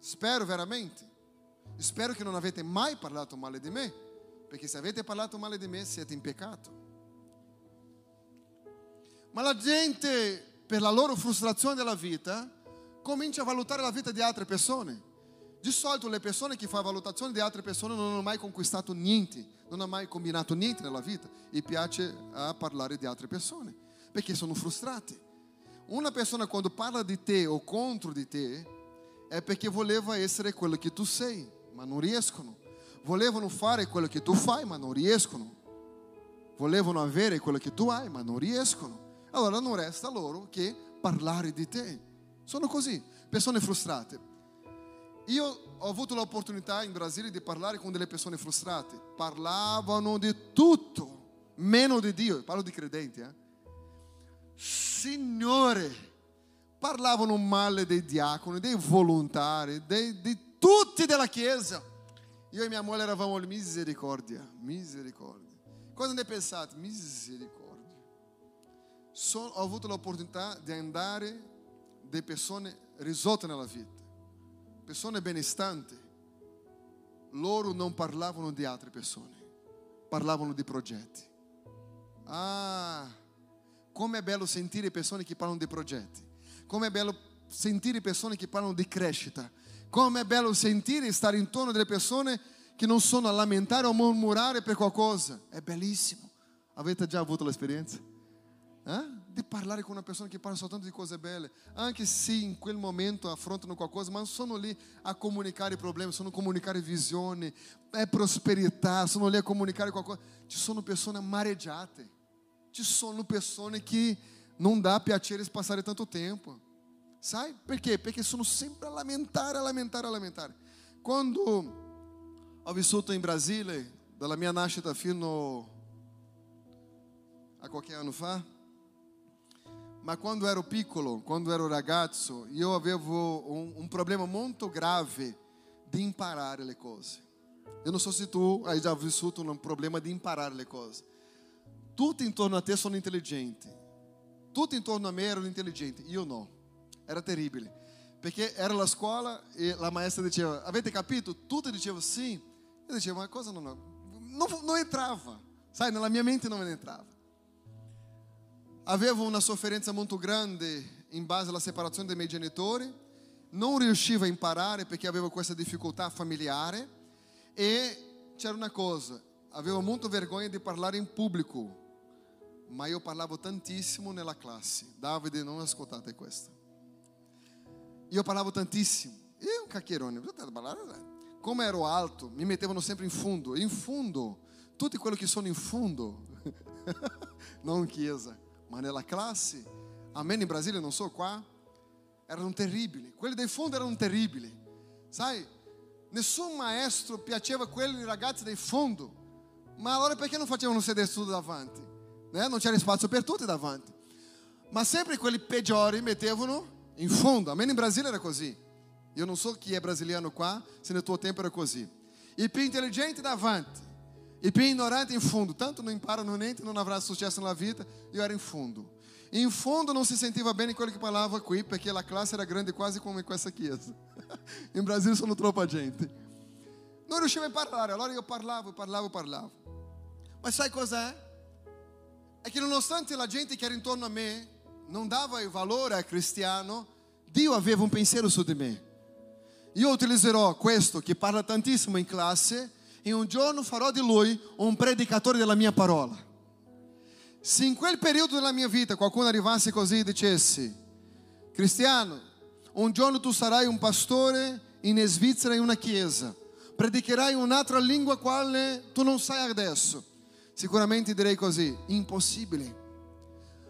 Spero veramente. Spero che non avete mai parlato male di me, perché se avete parlato male di me siete in peccato. Ma la gente, per la loro frustrazione della vita, comincia a valutare la vita di altre persone. Di solito le persone che fanno valutazione di altre persone non hanno mai conquistato niente, non hanno mai combinato niente nella vita e piace a parlare di altre persone, perché sono frustrati. Una persona quando parla di te o contro di te è perché voleva essere quello che tu sei ma non riescono. Volevano fare quello che tu fai, ma non riescono. Volevano avere quello che tu hai, ma non riescono. Allora non resta loro che parlare di te. Sono così, persone frustrate. Io ho avuto l'opportunità in Brasile di parlare con delle persone frustrate. Parlavano di tutto, meno di Dio. Parlo di credenti, eh? Signore, parlavano male dei diaconi, dei volontari, dei, di tutti della Chiesa. Io e mia moglie eravamo misericordia, misericordia. Cosa ne pensate? Misericordia. So, ho avuto l'opportunità di andare di persone risolte nella vita, persone benestanti. Loro non parlavano di altre persone, parlavano di progetti. Ah, come è bello sentire persone che parlano di progetti. Come è bello sentire persone che parlano di crescita come è bello sentire stare intorno delle persone che non sono a lamentare o mormorare per qualcosa. È bellissimo. Avete già avuto l'esperienza? Eh? Di parlare con una persona che parla soltanto di cose belle, anche se in quel momento affrontano qualcosa, ma non sono lì a comunicare problemi, sono a comunicare visioni, è prosperità, sono lì a comunicare qualcosa. Ci sono persone amareggiate, ci sono persone che non dà piacere passare tanto tempo. Sai? Perché? Perché sono sempre a lamentare, a lamentare, a lamentare. Quando ho vissuto in Brasile, dalla mia nascita fino a qualche anno fa, ma quando ero piccolo, quando ero ragazzo, io avevo un, un problema molto grave di imparare le cose. Eu não sei se tu hai già vissuto um problema de imparar le cose. tutti intorno a te sono intelligenti. Tutti intorno a me erano intelligenti, io no. Era terribile. Perché era la scuola e la maestra diceva, avete capito? Tutti dicevano sì. Io dicevo, ma cosa non, non, non entrava. Sai, nella mia mente non entrava. Avevo una sofferenza molto grande in base alla separazione dei miei genitori, non riuscivo a imparare perché avevo questa difficoltà familiare e c'era una cosa, avevo molta vergogna di parlare in pubblico, ma io parlavo tantissimo nella classe. Davide, non ascoltate questo. Io parlavo tantissimo. Io un cacchierone, come ero alto, mi mettevano sempre in fondo. In fondo, tutti quelli che sono in fondo, non chiesa, ma nella classe, almeno in Brasile, non so qua, erano terribili. Quelli del fondo erano terribili. Sai, nessun maestro piaceva quelli ragazzi del fondo. Ma allora perché non facevano sedere tudo davanti? Né? Non c'era spazio per tutti davanti. Ma sempre quelli peggiori mettevano in fondo. Almeno in Brasile era così. Io non so chi è brasiliano qua, se nel tuo tempo era così. I più intelligenti davanti, i più ignoranti in fondo. Tanto não imparano niente, non avrà successo nella vita. Io ero in fondo. In fondo non si sentiva bene quello che parlava qui, perché la classe era grande quasi come questa chiesa. in Brasile sono troppa gente. Non riuscivo a parlare, allora io parlavo, parlavo, parlavo. Ma sai cos'è? È che nonostante la gente che era intorno a me non dava il valore al cristiano, Dio aveva un pensiero su di me. Io utilizzerò questo che parla tantissimo in classe e un giorno farò di lui un predicatore della mia parola. Se in quel periodo della mia vita qualcuno arrivasse così e dicesse, Cristiano, un giorno tu sarai un pastore in Svizzera in una chiesa, predicherai un'altra lingua quale tu non sai adesso, sicuramente direi così, impossibile.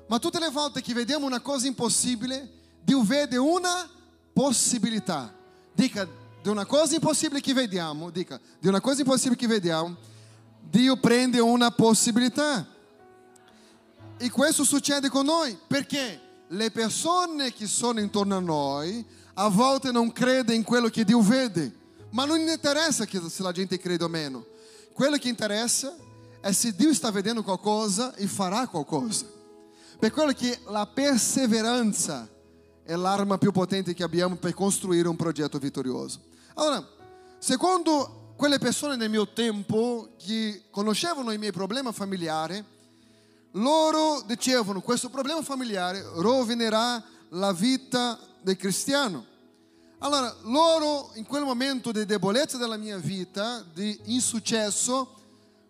Ma tutte le volte che vediamo una cosa impossibile, Dio vede una possibilità. Dica, di una cosa impossibile che vediamo, dica, di una cosa impossibile che vediamo, Dio prende una possibilità. E questo succede con noi perché le persone che sono intorno a noi a volte non credono in quello che Dio vede, ma non interessa se la gente crede o meno. Quello che interessa è se Dio sta vedendo qualcosa e farà qualcosa. Per quello che la perseveranza è l'arma più potente che abbiamo per costruire un progetto vittorioso. Allora, secondo quelle persone nel mio tempo che conoscevano i miei problemi familiari, loro dicevano questo problema familiare rovinerà la vita del cristiano. Allora, loro in quel momento di debolezza della mia vita, di insuccesso,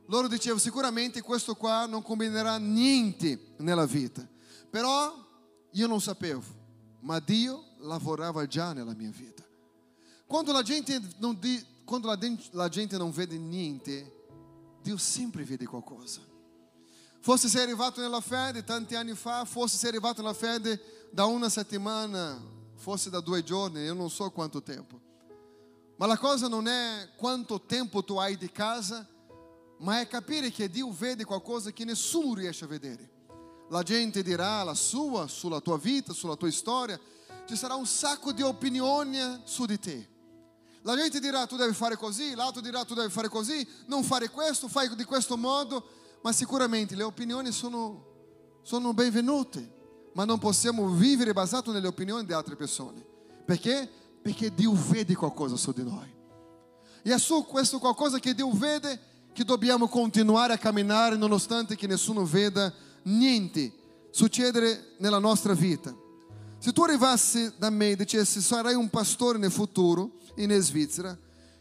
loro dicevano sicuramente questo qua non combinerà niente nella vita. Però io non sapevo, ma Dio lavorava già nella mia vita. Quando la gente non, quando la gente non vede niente, Dio sempre vede qualcosa. Fosse sei arrivato nella fede tanti anni fa, fosse sei arrivato nella fede da una settimana, fosse da due giorni, io non so quanto tempo. Ma la cosa non è quanto tempo tu hai di casa, ma è capire che Dio vede qualcosa che nessuno riesce a vedere. La gente dirà la sua sulla tua vita, sulla tua storia, ci sarà un sacco di opinioni su di te. La gente dirà tu devi fare così, l'altro dirà tu devi fare così, non fare questo, fai di questo modo ma sicuramente le opinioni sono, sono benvenute, ma non possiamo vivere basato nelle opinioni di altre persone. Perché? Perché Dio vede qualcosa su di noi. E è su questo qualcosa che Dio vede che dobbiamo continuare a camminare nonostante che nessuno veda niente succedere nella nostra vita. Se tu arrivassi da me e dicessi sarai un pastore nel futuro in Svizzera,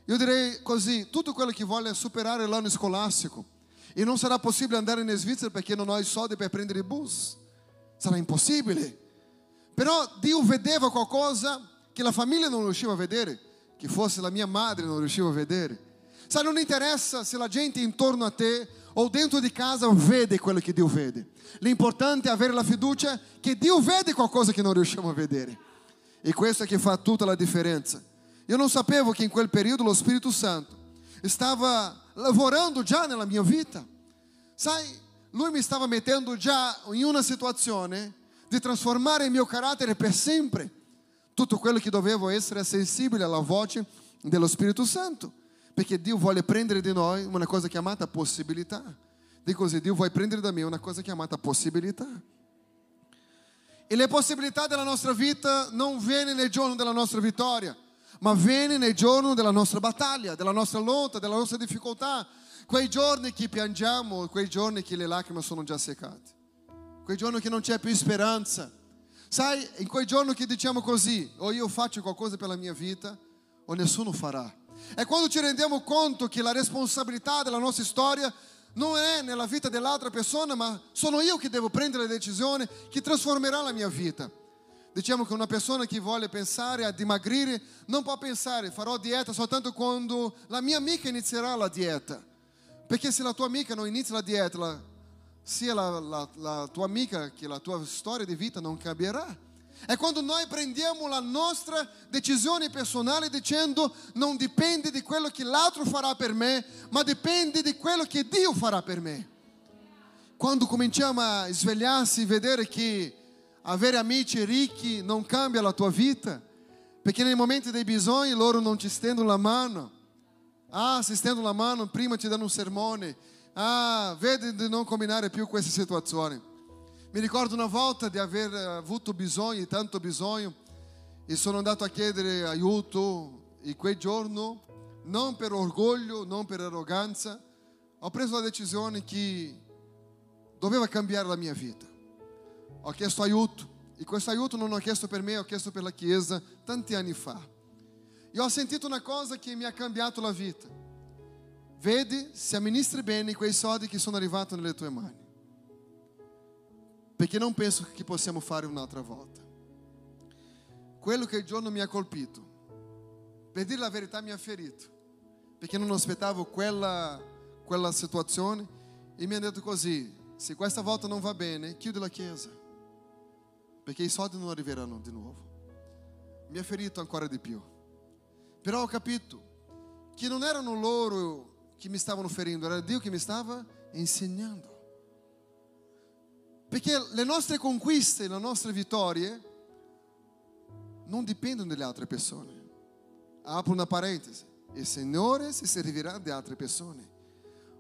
io direi così, tutto quello che vuole superare l'anno scolastico, e non sarà possibile andare in Svizzera perché non ho i soldi per prendere il bus. Sarà impossibile. Però Dio vedeva qualcosa che la famiglia non riusciva a vedere, che fosse la mia madre non riusciva a vedere. Sai, non interessa se la gente intorno a te o dentro di casa vede quello che Dio vede. L'importante è avere la fiducia che Dio vede qualcosa che non riusciamo a vedere. E questo è che fa tutta la differenza. Io non sapevo che in quel periodo lo Spirito Santo stava lavorando già nella mia vita. Sai, lui mi stava mettendo già in una situazione di trasformare il mio carattere per sempre. Tutto quello che dovevo essere sensibile alla voce dello Spirito Santo, perché Dio vuole prendere di noi una cosa chiamata possibilità. Dico così, Dio vuoi prendere da me una cosa chiamata possibilità. E le possibilità della nostra vita non viene nel giorno della nostra vittoria, ma viene nel giorno della nostra battaglia, della nostra lotta, della nostra difficoltà. Quei giorni che piangiamo, quei giorni che le lacrime sono già seccate, quei giorni che non c'è più speranza. Sai, in quei giorni che diciamo così, o io faccio qualcosa per la mia vita, o nessuno farà. È quando ci rendiamo conto che la responsabilità della nostra storia non è nella vita dell'altra persona, ma sono io che devo prendere la decisione che trasformerà la mia vita. Diciamo che una persona che vuole pensare a dimagrire non può pensare farò dieta soltanto quando la mia amica inizierà la dieta. Perché se la tua amica non inizia la dieta, la, sia la, la, la tua amica che la tua storia di vita non cambierà. È quando noi prendiamo la nostra decisione personale dicendo non dipende di quello che l'altro farà per me, ma dipende di quello che Dio farà per me. Quando cominciamo a svegliarsi e vedere che avere amici ricchi non cambia la tua vita, perché nei momenti dei bisogni loro non ci stendono la mano. Ah, se stendono la mano, prima ti danno un sermone. Ah, vedi di non combinare più queste situazioni. Mi ricordo una volta di aver avuto bisogno, tanto bisogno, e sono andato a chiedere aiuto e quel giorno, non per orgoglio, non per arroganza, ho preso la decisione che doveva cambiare la mia vita. Ho chiesto aiuto e questo aiuto non ho chiesto per me, ho chiesto per la Chiesa tanti anni fa. E ho sentito una cosa che mi ha cambiato la vita. Vedi se amministri bene quei soldi che sono arrivati nelle tue mani. Perché non penso che possiamo fare un'altra volta. Quello che il giorno mi ha colpito, per dire la verità mi ha ferito, perché non aspettavo quella, quella situazione e mi ha detto così, se questa volta non va bene, chiudi la chiesa, perché i soldi non arriveranno di nuovo. Mi ha ferito ancora di più. Però ho capito che non erano loro che mi stavano ferendo, era Dio che mi stava insegnando. Perché le nostre conquiste, le nostre vittorie non dipendono dalle altre persone. Apro una parentesi. Il Signore si servirà di altre persone,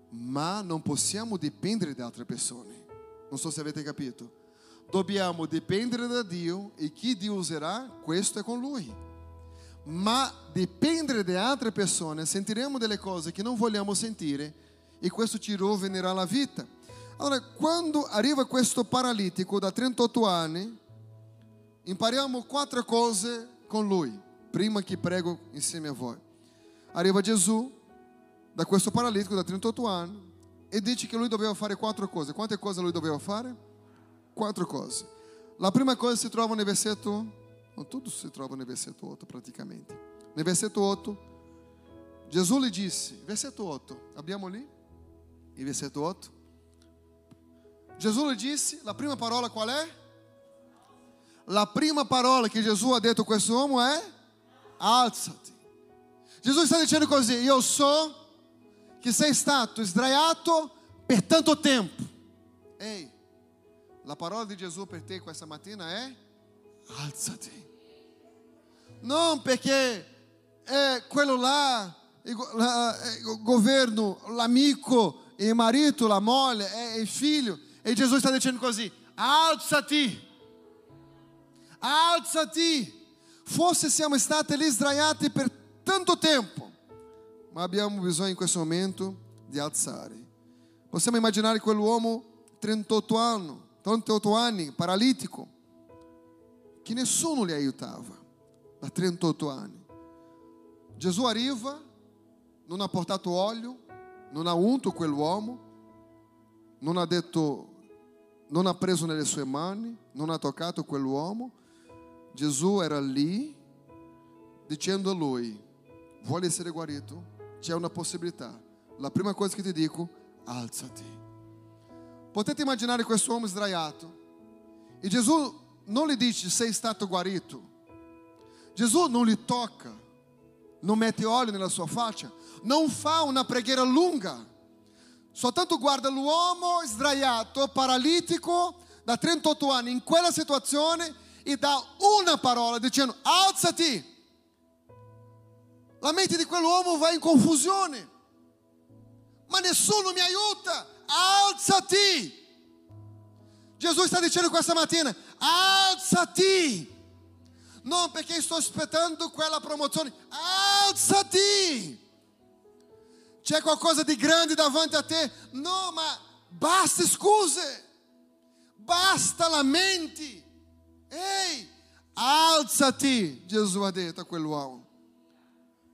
ma non possiamo dipendere da altre persone. Non so se avete capito. Dobbiamo dipendere da Dio e chi Dio userà, questo è con Lui. Ma dipendere da altre persone, sentiremo delle cose che non vogliamo sentire e questo ci rovinerà la vita. Allora, quando arriva questo paralitico da 38 anni, impariamo quattro cose con lui, prima che prego insieme a voi. Arriva Gesù da questo paralitico da 38 anni e dice che lui doveva fare quattro cose. Quante cose lui doveva fare? Quattro cose. La prima cosa si trova nel versetto, non tutto si trova nel versetto 8 praticamente. Nel versetto 8, Gesù gli disse, versetto 8, abbiamo lì? Il versetto 8. Gesù gli disse, la prima parola qual è? La prima parola che Gesù ha detto a questo uomo è alzati. Gesù sta dicendo così, io so che sei stato sdraiato per tanto tempo. Ehi, la parola di Gesù per te questa mattina è alzati. Non perché è quello là, il, governo, l'amico, il marito, la moglie, è il figlio. E Gesù sta dicendo così, alzati, alzati. Forse siamo stati lì sdraiati per tanto tempo, ma abbiamo bisogno in questo momento di alzare. Possiamo immaginare quell'uomo 38 anni, 38 anni, paralitico, che nessuno gli aiutava, da 38 anni. Gesù arriva, non ha portato olio, non ha unto quell'uomo, non ha detto non ha preso nelle sue mani, non ha toccato quell'uomo. Gesù era lì dicendo a lui, vuole essere guarito? C'è una possibilità. La prima cosa che ti dico, alzati. Potete immaginare questo uomo sdraiato e Gesù non gli dice sei stato guarito. Gesù non gli tocca, non mette olio nella sua faccia, non fa una preghiera lunga Soltanto guarda l'uomo sdraiato, paralitico, da 38 anni, in quella situazione e dà una parola dicendo alzati. La mente di quell'uomo va in confusione. Ma nessuno mi aiuta. Alzati. Gesù sta dicendo questa mattina, alzati. Non perché sto aspettando quella promozione, alzati. C'è qualcosa di grande davanti a te? No, ma basta scuse, basta lamenti. Ehi, alzati, Gesù ha detto a quell'uomo.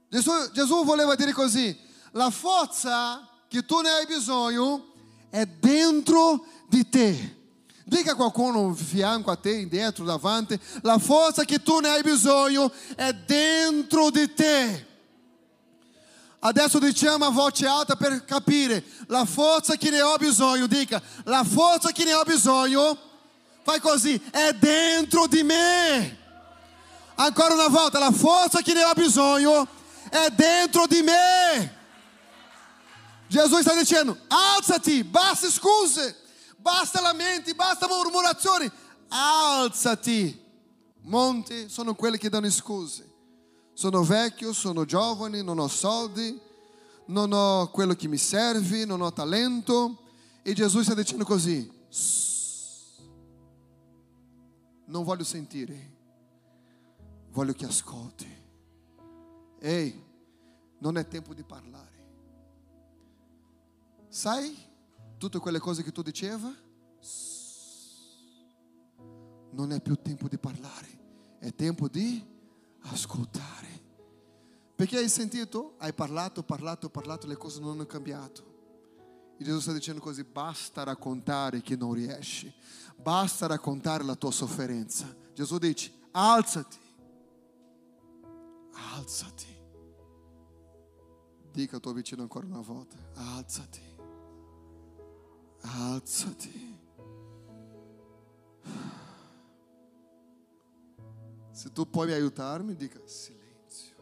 Gesù, Gesù voleva dire così, la forza che tu ne hai bisogno è dentro di te. Dica a qualcuno fianco a te, dentro, davanti, la forza che tu ne hai bisogno è dentro di te. Adesso diciamo a voce alta per capire, la forza che ne ho bisogno, dica, la forza che ne ho bisogno, fai così, è dentro di me. Ancora una volta, la forza che ne ho bisogno è dentro di me. Jesus sta dicendo: alzati, basta scuse, basta lamenti, basta murmurazioni, alzati. Monti sono quelli che danno scuse. Sono vecchio, sono giovane, non ho soldi, non ho quello che mi serve, non ho talento. E Gesù sta dicendo così: non voglio sentire, voglio che ascolti. Ehi, non è tempo di parlare. Sai tutte quelle cose che tu diceva? Non è più tempo di parlare, è tempo di ascoltare. Perché hai sentito? Hai parlato, parlato, parlato, le cose non hanno cambiato. E Gesù sta dicendo così, basta raccontare che non riesci, basta raccontare la tua sofferenza. Gesù dice, alzati, alzati. Dica al tuo vicino ancora una volta, alzati, alzati. Se tu puoi aiutarmi, dica silenzio.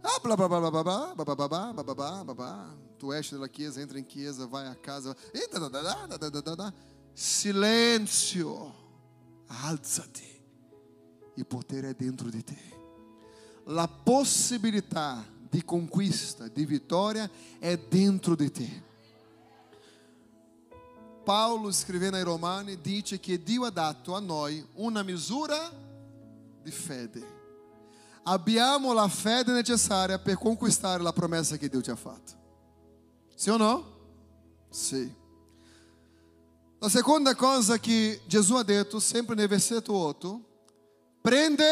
Ah, bla bla bla bla bla bla bla bla bla bla bla bla bla. Tu esce dalla chiesa, entra in chiesa, vai a casa. E da da da da da da da da. Silenzio. Alzati. Il potere è dentro di te. La possibilità de conquista, de vitória, é dentro de ti. Paulo, escrevendo ai Romani, diz que Deus ha dato a nós uma misura de fede. Abbiamo la fede necessária para conquistar a promessa que Deus te ha fatto. Sim ou não? Sim. A segunda coisa que Jesus ha detto, sempre no versículo 8, prende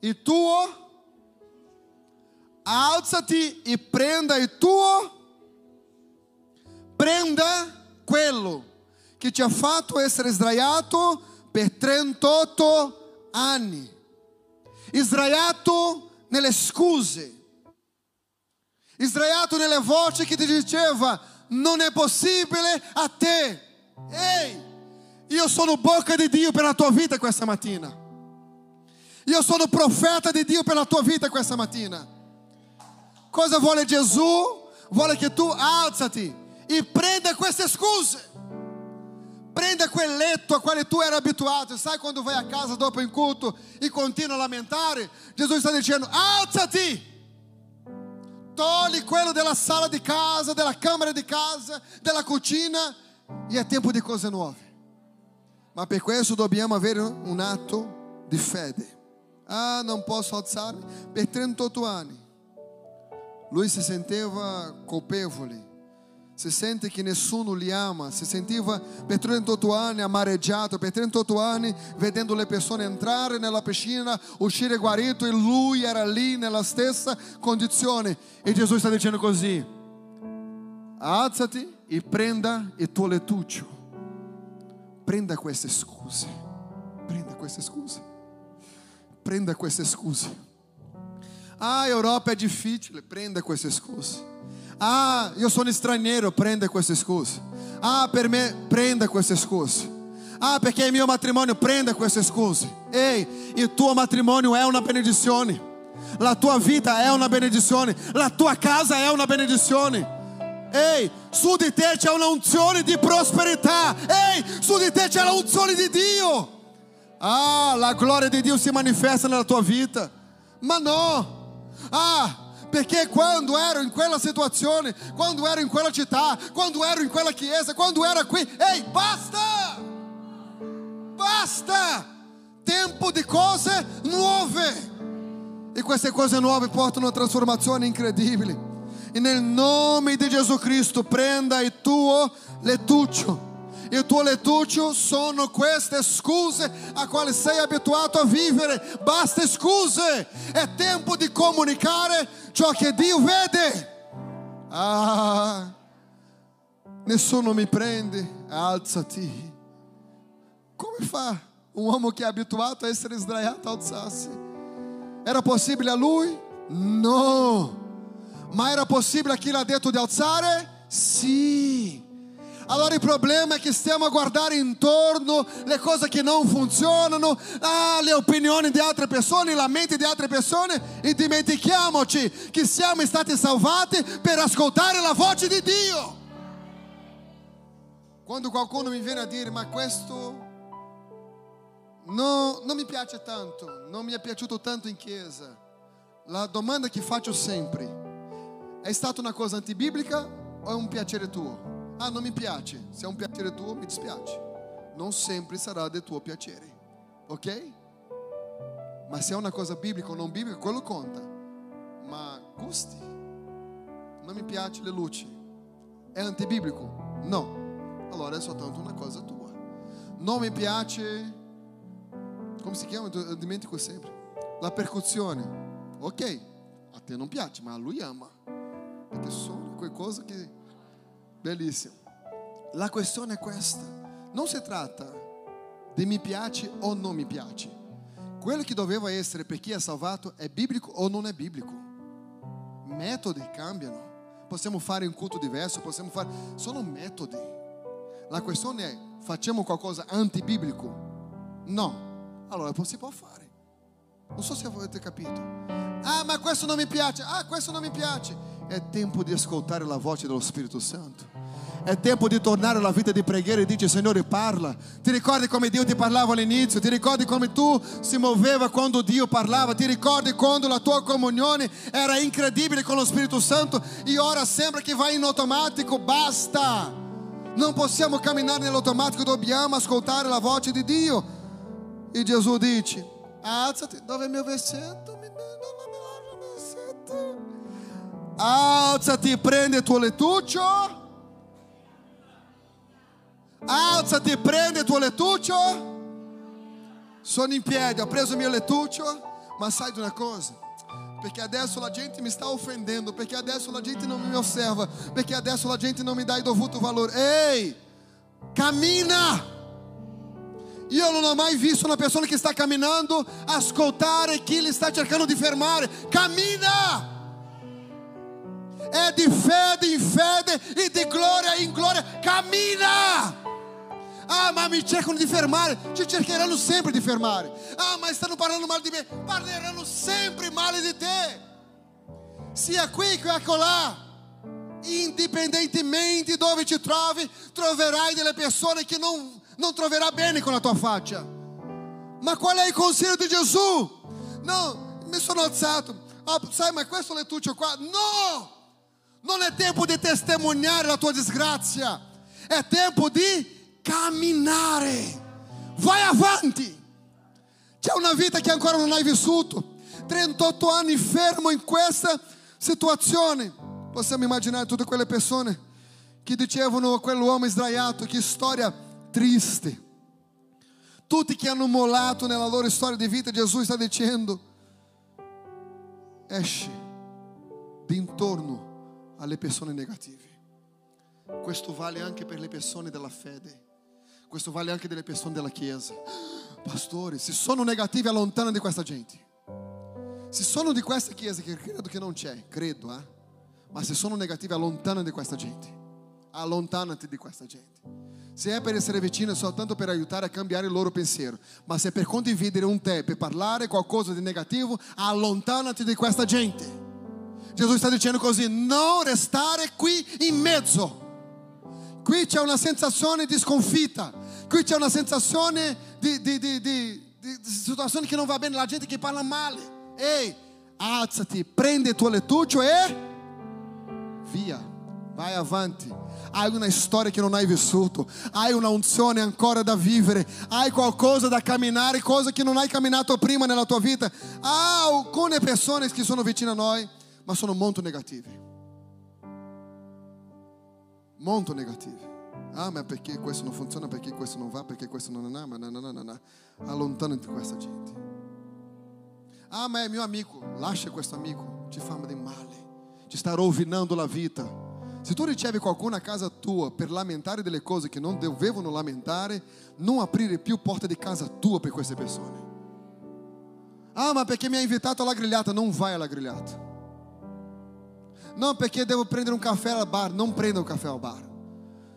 e tuo alzati e prenda il tuo, prenda quello che ti ha fatto essere sdraiato per 38 anni, sdraiato nelle scuse, sdraiato nelle voci che ti diceva non è possibile a te. Ehi, io sono bocca di Dio per la tua vita questa mattina. Io sono profeta di Dio per la tua vita questa mattina. Cosa vuole Gesù? Vuole che tu alzati e prenda queste scuse. Prenda quel letto a quale tu era abituato. Sai quando vai a casa dopo il culto e continua a lamentare? Gesù sta dicendo: alzati. Togli quello della sala di casa, della camera di casa, della cucina e è tempo di cose nuove. Ma per questo dobbiamo avere un atto di fede. Ah, non posso alzarmi. Per 38 anni. Lui si sentiva colpevole. Si sente che nessuno li ama. Si sentiva per 38 anni amareggiato. Per 38 anni vedendo le persone entrare nella piscina, uscire guarito e lui era lì nella stessa condizione. E Gesù sta dicendo così. Alzati e prenda il tuo lettuccio. Prenda queste scuse. Prenda queste scuse. Prenda queste scuse. Ah, a Europa é difícil, prenda com essas coisas. Ah, eu sou estrangeiro, prenda com essas coisas. Ah, per me, prenda com essas coisas. Ah, porque é meu matrimônio, prenda com essas coisas. Ei, e tuo matrimônio é uma benedizione. La tua vida é uma benedizione. La tua casa é uma benedizione. Ei, su di te c'è de di prosperità. Ei, su di te c'è de di Dio. Ah, a glória de Deus se manifesta na tua vida. Mas não. Ah, Perché quando ero in quella situazione, quando ero in quella città, quando ero in quella chiesa, quando ero qui, ehi, basta! Basta! Tempo di cose nuove. E queste cose nuove portano a trasformazioni incredibili. E nel nome di Gesù Cristo prenda il tuo lettuccio. Il tuo lettuccio sono queste scuse a quali sei abituato a vivere. Basta scuse. È tempo di comunicare ciò che Dio vede. Ah, nessuno mi prende. Alzati. Come fa um uomo che è abituato a essere sdraiato a alzarsi? Era possibile a lui? No. Ma era possibile a chi l'ha detto di alzare? Sì. Allora il problema è che stiamo a guardare intorno le cose che non funzionano, ah, le opinioni di altre persone, la mente di altre persone e dimentichiamoci che siamo stati salvati per ascoltare la voce di Dio. Quando qualcuno mi viene a dire ma questo no, non mi piace tanto, non mi è piaciuto tanto in chiesa, la domanda che faccio sempre è stata una cosa antibiblica o è un piacere tuo? Ah, non mi piace. Se è un piacere tuo, mi dispiace. Non sempre sarà del tuo piacere. Ok? Ma se è una cosa biblica o non biblica, quello conta. Ma gusti. Non mi piace le luci. È antibiblico? No. Allora è soltanto una cosa tua. Non mi piace. Come si chiama? Io dimentico sempre. La percussione. Ok. A te non piace, ma a lui ama. Perché sono qualcosa che Bellissimo. La questione è questa. Non si tratta di mi piace o non mi piace. Quello che doveva essere per chi è salvato è biblico o non è biblico. Metodi cambiano. Possiamo fare un culto diverso, possiamo fare... Sono metodi. La questione è, facciamo qualcosa antibiblico? No. Allora si può fare. Non so se avete capito. Ah, ma questo non mi piace. Ah, questo non mi piace. È tempo di ascoltare la voce dello Spirito Santo. È tempo di tornare alla vita di preghiera e dice Signore parla. Ti ricordi come Dio ti parlava all'inizio? Ti ricordi come tu si muoveva quando Dio parlava? Ti ricordi quando la tua comunione era incredibile con lo Spirito Santo e ora sembra che vai in automatico? Basta! Non possiamo camminare nell'automatico, dobbiamo ascoltare la voce di Dio. E Gesù dice, alzati, dove è il mio versetto? Alzati, prende il tuo lettuccio. Alzati, prende il tuo lettuccio. Sono in piedi, ho preso il mio lettuccio, ma sai di una cosa? Perché adesso la gente mi sta offendendo, perché adesso la gente non mi osserva, perché adesso la gente non mi dà il dovuto valore. Ehi, cammina! Io non ho mai visto una persona che sta camminando ascoltare chi li sta cercando di fermare. Cammina! É de fede em fede e de glória em glória. Cammina! Ah, ma mi cercano di fermare, ci cercheranno sempre di fermare. Ah, ma stanno parlando male di me, parleranno sempre male di te. Sia qui che acolà. Indipendentemente dove ti trovi, troverai delle persone che non, non troverà bene con la tua faccia. Ma qual è il consiglio di Gesù? No, mi sono alzato. Ah, sai, ma questo lettuccio qua? No! Non è tempo di testimoniare la tua disgrazia, è tempo di camminare. Vai avanti. C'è una vita che ancora non hai vissuto. 38 anni fermo in questa situazione. Possiamo immaginare tutte quelle persone che dicevano a quell'uomo sdraiato che storia triste. Tutti che hanno mollato nella loro storia di vita, Gesù sta dicendo: esce di intorno alle persone negative. Questo vale anche per le persone della fede. Questo vale anche delle persone della Chiesa. Pastori, se sono negative, allontana di questa gente. Se sono di questa Chiesa, che credo che non c'è, credo, eh? ma se sono negative, allontana di questa gente. Allontanati di questa gente. Se è per essere vicino è soltanto per aiutare a cambiare il loro pensiero, ma se è per condividere un tè, per parlare qualcosa di negativo, allontanati di questa gente. Gesù sta dicendo così, non restare qui in mezzo. Qui c'è una sensazione di sconfitta, qui c'è una sensazione di, di, di, di situazione che non va bene, la gente che parla male. Ehi, alzati, prende il tuo lettuccio e via, vai avanti. Hai una storia che non hai vissuto, hai una unzione ancora da vivere, hai qualcosa da camminare, cosa che non hai camminato prima nella tua vita. Há alcune persone che sono vicine a noi, ma sono molto negative. Molto negative. Ah, ma perché questo non funziona, perché questo non va, perché questo non è, ma no. Allontanati questa gente. Ah, ma è mio amico, lascia questo amico, ti fa del male, ti sta rovinando la vita. Se tu ricevi qualcuno a casa tua per lamentare delle cose che non dovevano lamentare, non aprire più porte di casa tua per queste persone. Ah, ma perché mi ha invitato alla grigliata? Non vai alla grigliata. No, perché devo prendere un caffè al bar? Non prenda un caffè al bar.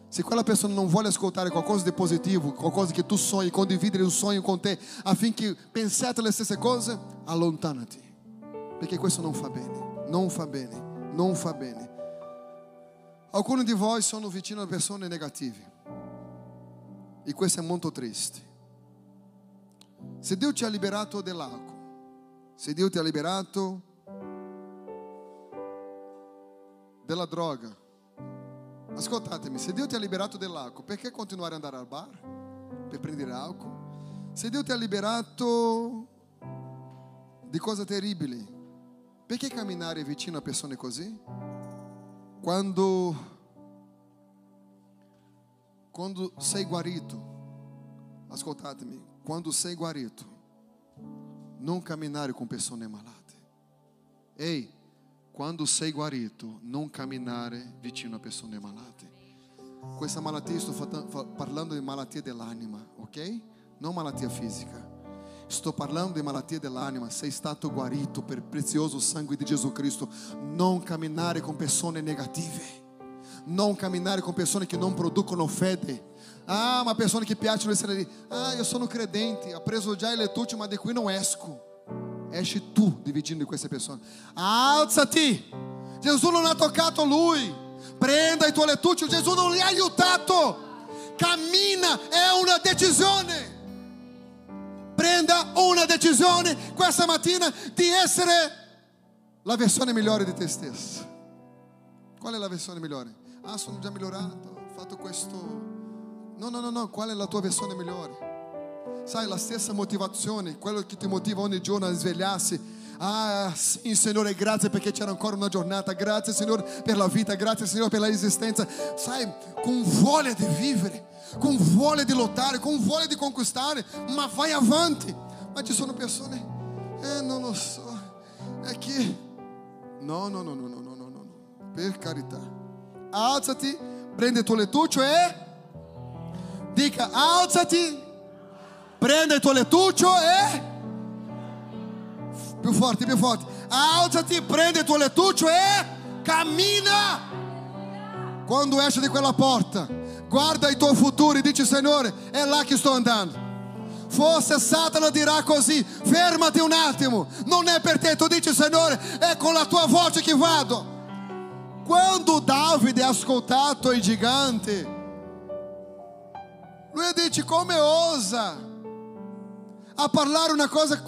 Se quella persona non vuole ascoltare qualcosa di positivo, qualcosa che tu sonhi, condividere un sogno con te, affinché pensiate le stesse cose, allontanati. Perché questo non fa bene, non fa bene, non fa bene. Alcuni di voi sono vicino a persone negative. E questo è molto triste. Se Dio ti ha liberato dell'alcol, se Dio ti ha liberato della droga, ascoltatemi, se Dio ti ha liberato dell'alcol, perché continuare ad andare al bar per prendere alcol? Se Dio ti ha liberato di cose terribili, perché camminare vicino a persone così? Quando, quando sei guarito, ascoltatemi, quando sei guarito, non camminare com persone malate. Ei, quando sei guarito, non camminare vicino a persone malate. Questa malattia sto parlando di malattia dell'anima, ok? Non malattia fisica. Sto parlando di malattia dell'anima. Sei stato guarito per prezioso sangue di Gesù Cristo. Non camminare con persone negative. Non camminare con persone che non producono fede. Ah, uma pessoa piacciono essere lì. Ah, io sono credente, ho preso già il lettuccio, ma di qui non esco. Esci tu dividindo com queste persone. Alzati! Gesù non ha toccato lui. Prenda il tuo lettuccio, Gesù non li ha aiutato. Cammina, è una decisione. Prenda una decisione questa mattina di essere la versione migliore di te stesso. Qual è la versione migliore? Ah, sono già migliorato, ho fatto questo. No, no, no, no, qual è la tua versione migliore? Sai, la stessa motivazione, quello che ti motiva ogni giorno a svegliarsi. Ah, sim, Signore, grazie perché c'era ancora una giornata. Grazie, Signore, per la vita. Grazie, Signore, per l'esistenza. Sai, con voglia di vivere, con voglia di lottare, con voglia di conquistare, ma vai avanti. Ma ci sono persone, eh, non lo so, è che... No, no, no, no, no, no, no, no, per carità. Alzati, prende il tuo lettuccio e... Dica, alzati Prenda il tuo lettuccio e... Più forte, più forte. Alzati, prende il tuo lettuccio e cammina. Quando esce di quella porta, guarda il tuo futuro e dici, Signore, è là che sto andando. Forse Satana dirà così, fermati un attimo, non è per te, tu dici Signore, è con la tua voce che vado. Quando Davide ha ascoltato i giganti, lui dice come osa a parlare una cosa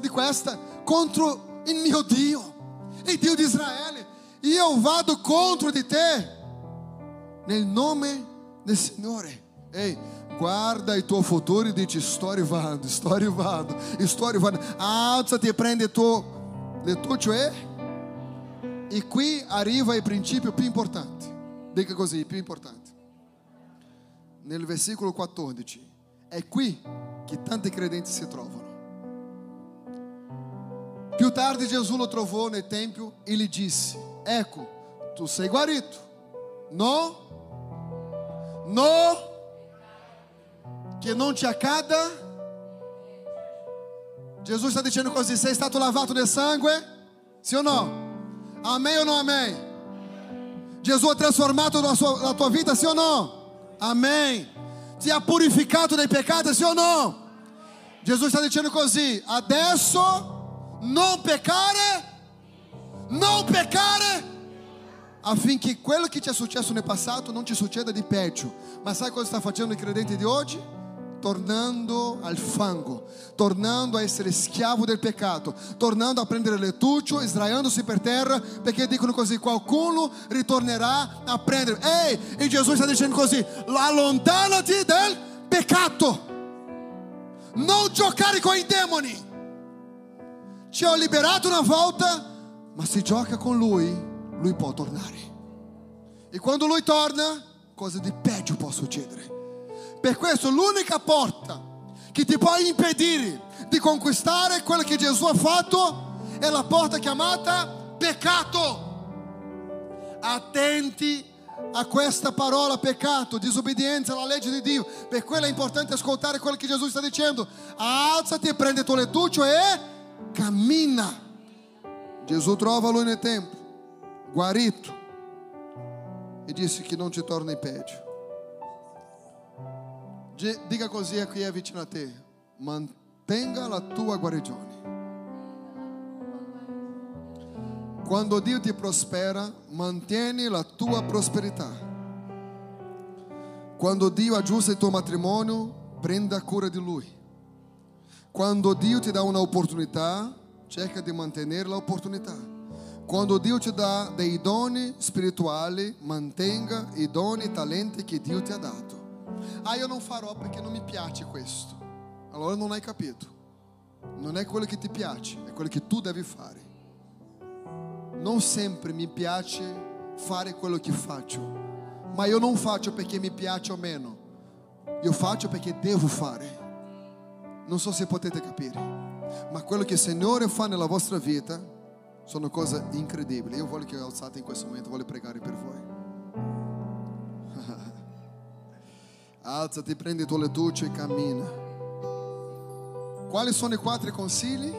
di questa contro il mio Dio, il Dio di Israele. Io vado contro di te nel nome del Signore. Ehi, guarda il tuo futuro e dici sto arrivando, sto arrivando, sto arrivando. Alzati e prendi il tuo lettuccio e... E qui arriva il principio più importante. Dica così, più importante. Nel versicolo 14. È qui che tanti credenti si trovano. Più tardi Gesù lo trovò nel Tempio e gli disse, ecco, tu sei guarito. No, no, che non ti accada. Gesù sta dicendo così, sei stato lavato nel sangue? Sì o no? Amém ou não amém? Jesus ha trasformato la, sua, la tua vita, sì o no? Amém ti ha purificato dai peccati, sì o no? Gesù sta dicendo così, adesso non peccare, non peccare, affinché quello che ti è successo nel passato non ti succeda di peggio. Ma sai cosa sta facendo i credenti di oggi? Tornando al fango, tornando a essere schiavo del peccato, tornando a prendere lettuccio, sdraiandosi per terra, perché dicono così, qualcuno ritornerà a prendere. Ehi, e Gesù sta dicendo così, allontanati del peccato, non giocare con i demoni. Ci ho liberato una volta, ma se gioca con lui, lui può tornare. E quando lui torna, cose di peggio può succedere. Per questo l'unica porta che ti può impedire di conquistare quello che Gesù ha fatto è la porta chiamata peccato. Attenti a questa parola peccato, disobbedienza alla legge di Dio. Per quello è importante ascoltare quello che Gesù sta dicendo. Alzati, prende il tuo lettuccio e cammina. Gesù trova lui nel tempio, guarito, e disse che non ci torna in peggio. Dica così a chi è vicino a te, mantenga la tua guarigione. Quando Dio ti prospera, mantieni la tua prosperità. Quando Dio aggiusta il tuo matrimonio, prenda cura di Lui. Quando Dio ti dà un'opportunità, cerca di mantenere l'opportunità. Quando Dio ti dà dei doni spirituali, mantenga i doni e talenti che Dio ti ha dato. Ah, io non farò perché non mi piace questo. Allora non hai capito. Non è quello che ti piace, è quello che tu devi fare. Non sempre mi piace fare quello che faccio, ma io non faccio perché mi piace o meno. Io faccio perché devo fare. Non so se potete capire, ma quello che il Signore fa nella vostra vita sono cose incredibili. Io voglio che alzate in questo momento, voglio pregare per voi. Alzati, prendi il tuo lettuccio e cammina. Quali sono i quattro consigli?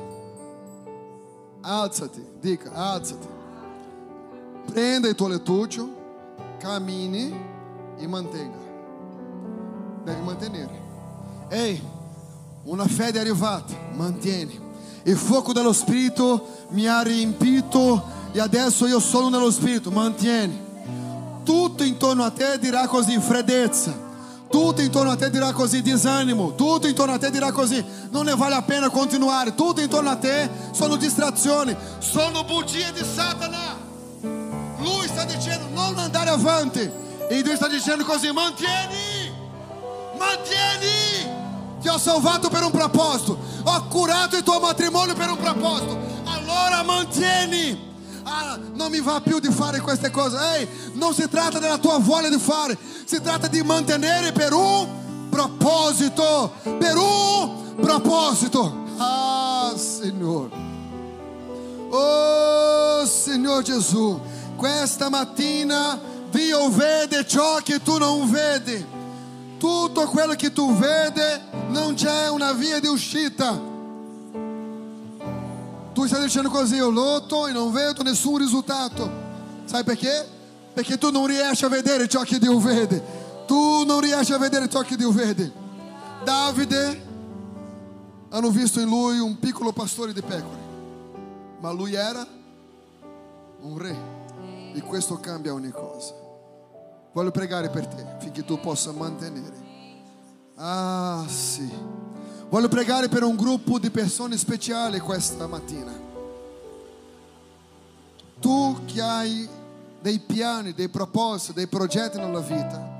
Alzati, dica, alzati. Prenda il tuo lettuccio, cammini e mantenga. Devi mantenere. Ehi, una fede è arrivata, mantieni. Il fuoco dello Spirito mi ha riempito e adesso io sono nello Spirito, mantieni. Tutto intorno a te dirà così, freddezza. Tutto intorno a te dirà così, disânimo. Tutto intorno a te dirà così, ne vale a pena continuare. Tutto intorno a te sono distrazioni, sono bugie di Satana. Lui sta dicendo non andare avanti. E Dio sta dicendo così, mantieni, mantieni. Ti ho salvato per un proposito, ho curato il tuo matrimonio per un proposito. Allora mantieni. Ah, non mi va più di fare queste cose. Ehi, non si tratta della tua voglia di fare, si tratta di mantenere per un proposito. Per un proposito. Ah, Signore. Oh, Signor Gesù, questa mattina Dio vede ciò che tu non vedi. Tutto quello che tu vedi non c'è una via di uscita. Tu stai dicendo così, io lotto e non vedo nessun risultato. Sai perché? Perché tu non riesci a vedere ciò che Dio vede. Tu non riesci a vedere ciò che Dio vede. Davide hanno visto in lui un piccolo pastore di pecore, ma lui era un re e questo cambia ogni cosa. Voglio pregare per te affinché tu possa mantenere. Ah, sì. Voglio pregare per un gruppo di persone speciali questa mattina. Tu che hai dei piani, dei propositi, dei progetti nella vita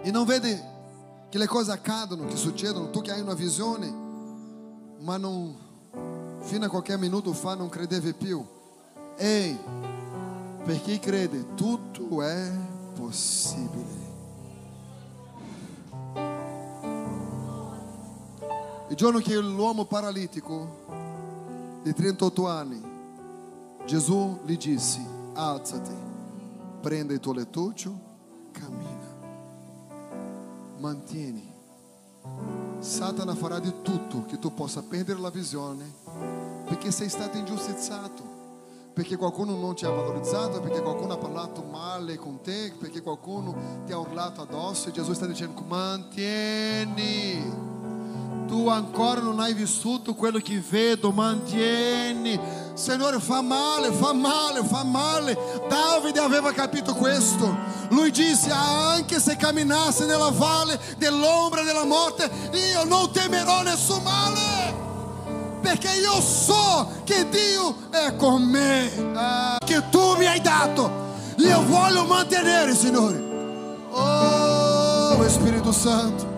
e non vedi che le cose accadono, che succedono, tu che hai una visione, ma non, fino a qualche minuto fa non credevi più. Ehi, per chi crede tutto è possibile. Il giorno che l'uomo paralitico di 38 anni, Gesù gli disse, alzati, prende il tuo lettuccio, cammina, mantieni. Satana farà di tutto che tu possa perdere la visione perché sei stato ingiustizzato, perché qualcuno non ti ha valorizzato, perché qualcuno ha parlato male con te, perché qualcuno ti ha urlato addosso e Gesù sta dicendo mantieni tu ancora non hai vissuto quello che vedo, mantieni. Signore, fa male, fa male, fa male. Davide aveva capito questo. Lui disse: Anche se camminasse nella valle dell'ombra della morte, io non temerò nessun male. Perché io so che Dio è con me, ah, che tu mi hai dato. Io voglio mantenere, Signore. Oh, Spirito Santo.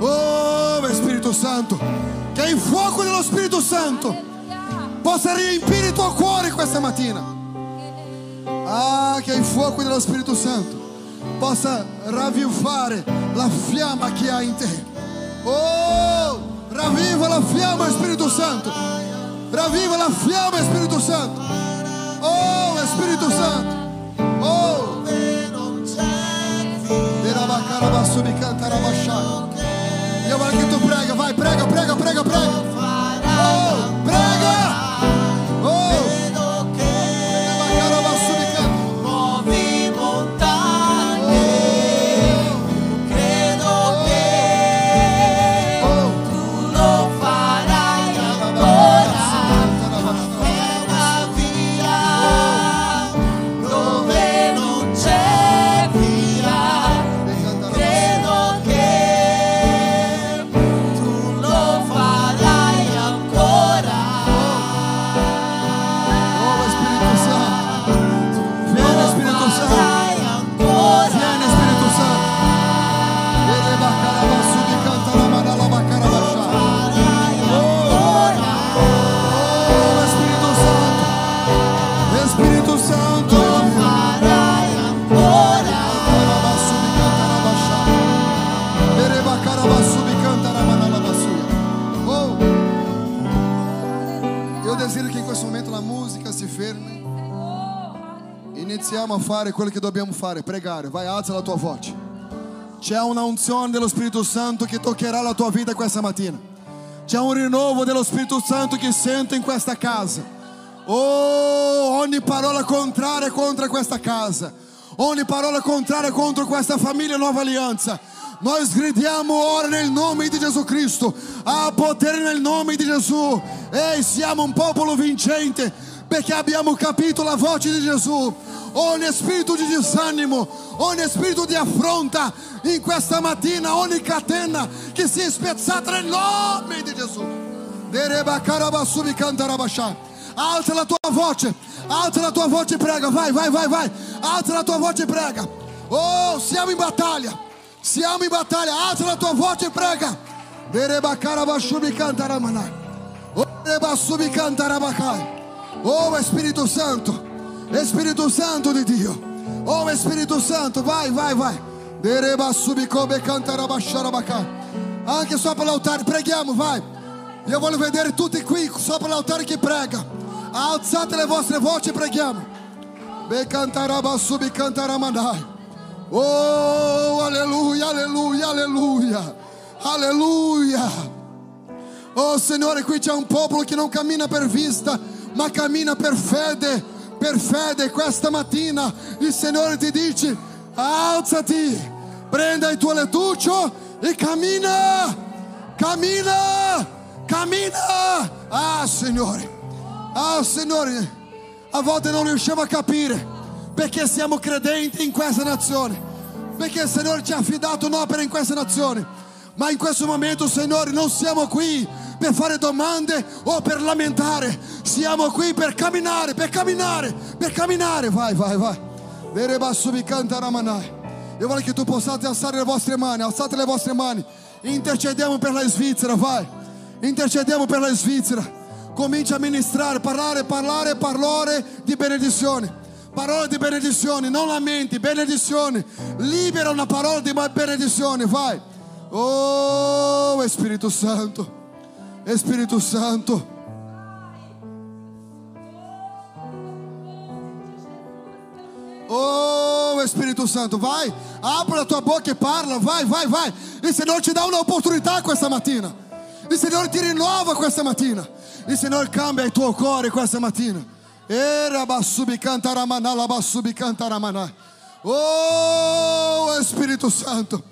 Oh, Spirito Santo. Che il fuoco dello Spirito Santo possa riempire il tuo cuore questa mattina. Ah, che il fuoco dello Spirito Santo possa ravvivare la fiamma che ha in te. Oh, ravviva la fiamma, Spirito Santo. Ravviva la fiamma, Spirito Santo. Oh, Spirito Santo. Oh, Derabacarabassu mi cantarabashai. Io voglio che tu prega, vai, prega, prega, prega, prega. Oh, Iniziamo a fare quello che dobbiamo fare, pregare. Vai, alza la tua voce. C'è una unzione dello Spirito Santo che toccherà la tua vita questa mattina. C'è un rinnovo dello Spirito Santo che sento in questa casa. Oh, ogni parola contraria contro questa casa. Ogni parola contraria contro questa famiglia Nuova Alianza. Noi sgridiamo ora nel nome di Gesù Cristo. Ha potere nel nome di Gesù. Ehi, siamo un popolo vincente perché abbiamo capito la voce di Gesù. Ogni spirito di disanimo, ogni spirito di affronta in questa mattina, ogni catena che sia spezzata nel nome di Gesù. Alza la tua voce, alza la tua voce e prega, vai, vai, vai, vai. Alza la tua voce e prega. Oh, siamo in battaglia, siamo in battaglia. Alza la tua voce e prega. Oh. Oh, Spirito Santo, Spirito Santo di Dio. Oh, Spirito Santo, vai, vai, vai. Anche sopra l'altare, preghiamo, vai. Io voglio vedere tutti qui sopra l'altare che prega. Alzate le vostre voci e preghiamo. Oh, alleluia, alleluia, alleluia. Alleluia. Oh Signore, qui c'è un popolo che non cammina per vista, ma cammina per fede, per fede. Questa mattina il Signore ti dice, alzati, prenda il tuo lettuccio e cammina, cammina, cammina. Ah Signore, ah Signore, a volte non riusciamo a capire perché siamo credenti in questa nazione, perché il Signore ci ha affidato un'opera in questa nazione. Ma in questo momento, Signore, non siamo qui per fare domande o per lamentare. Siamo qui per camminare, per camminare, per camminare. Vai, vai, vai. Io voglio che tu possiate alzare le vostre mani, alzate le vostre mani. Intercediamo per la Svizzera, vai. Intercediamo per la Svizzera. Comincia a ministrare, parlare, parlare, parlare di benedizione. Parole di benedizione, non lamenti, benedizione. Libera una parola di benedizione, vai. Oh, Spirito Santo, Spirito Santo. Oh, Spirito Santo, vai, apre la tua boca e parla, vai, vai, vai. Il Signore ti dà un'opportunità questa mattina. Il Signore ti rinnova questa mattina. Il Signore cambia il tuo cuore questa mattina. Era bassubi cantaramana, la bassubi cantaramana. Oh, Spirito Santo.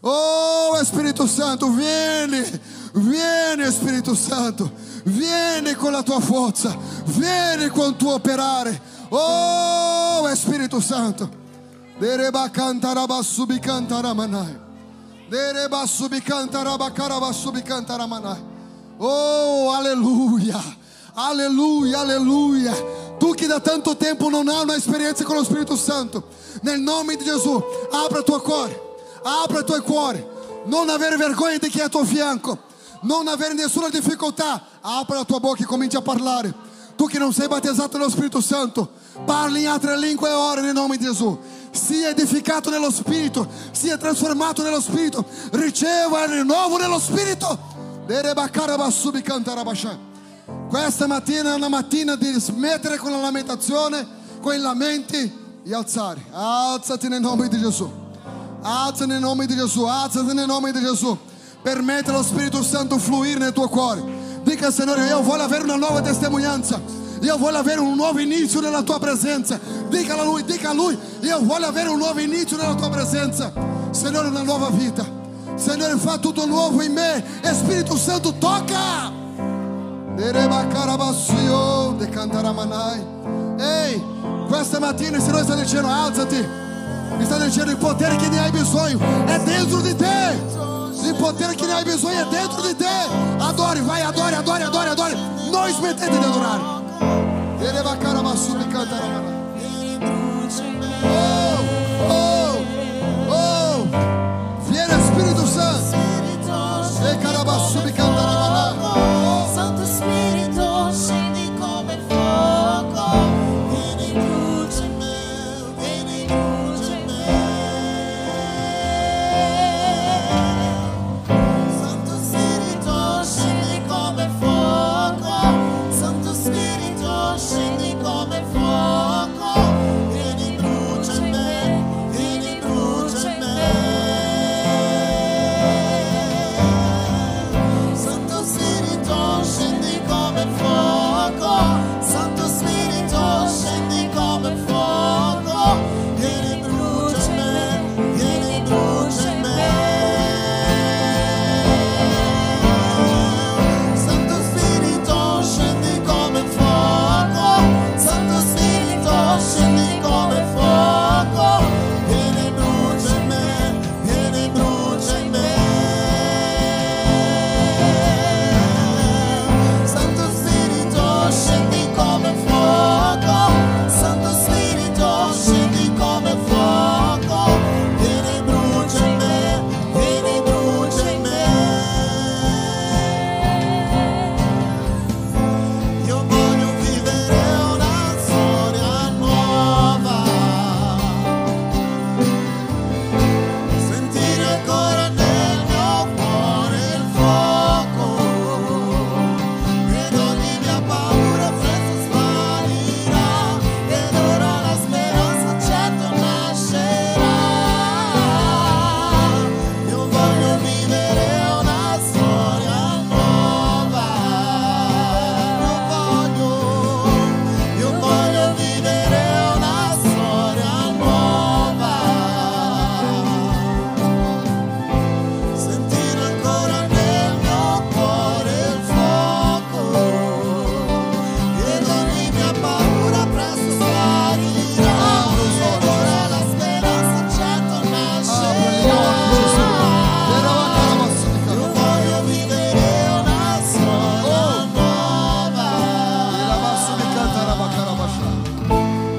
Oh, Spirito Santo, vieni, vieni, Spirito Santo, vieni con la tua forza, vieni con il tuo operare. Oh, Spirito Santo, Dereba cantaraba subicantaramanai. Dereba subicantarabacaraba subicantaramanai. Oh, aleluia. Aleluia, aleluia. Tu que da tanto tempo não há uma experiência com o Espírito Santo. Nel nome de Jesus, abra a tua cuore. Abra a tua cuore. Non avere vergogna di chi è a tuo fianco. Non avere nessuna difficoltà. Apra la tua bocca e comincia a parlare. Tu che non sei battezzato nello Spirito Santo, parli in altre lingue e ore nel nome di Gesù. Sia edificato nello Spirito, sia trasformato nello Spirito. Riceva il rinnovo nello Spirito. Questa mattina è una mattina di smettere con la lamentazione, con i lamenti e alzare. Alzati nel nome di Gesù. Alza nel nome di Gesù, alzati nel nome di Gesù. Permette allo Spirito Santo fluire nel tuo cuore. Dica Signore, io voglio avere una nuova testimonianza. Io voglio avere un nuovo inizio nella tua presenza. Dica a lui, dica a lui, io voglio avere un nuovo inizio nella tua presenza. Signore, una nuova vita. Signore, fa tutto nuovo in me. Spirito Santo, tocca. De. Ehi, questa mattina il Signore sta dicendo, alzati. Mi sta dicendo il potere che ne hai bisogno è dentro di te. Il potere che ne hai bisogno è dentro di te. Adore, vai, adore, adore, adore, adore. Non smettete di adorare. Dereba carabassu, de cantaramanai. Oh,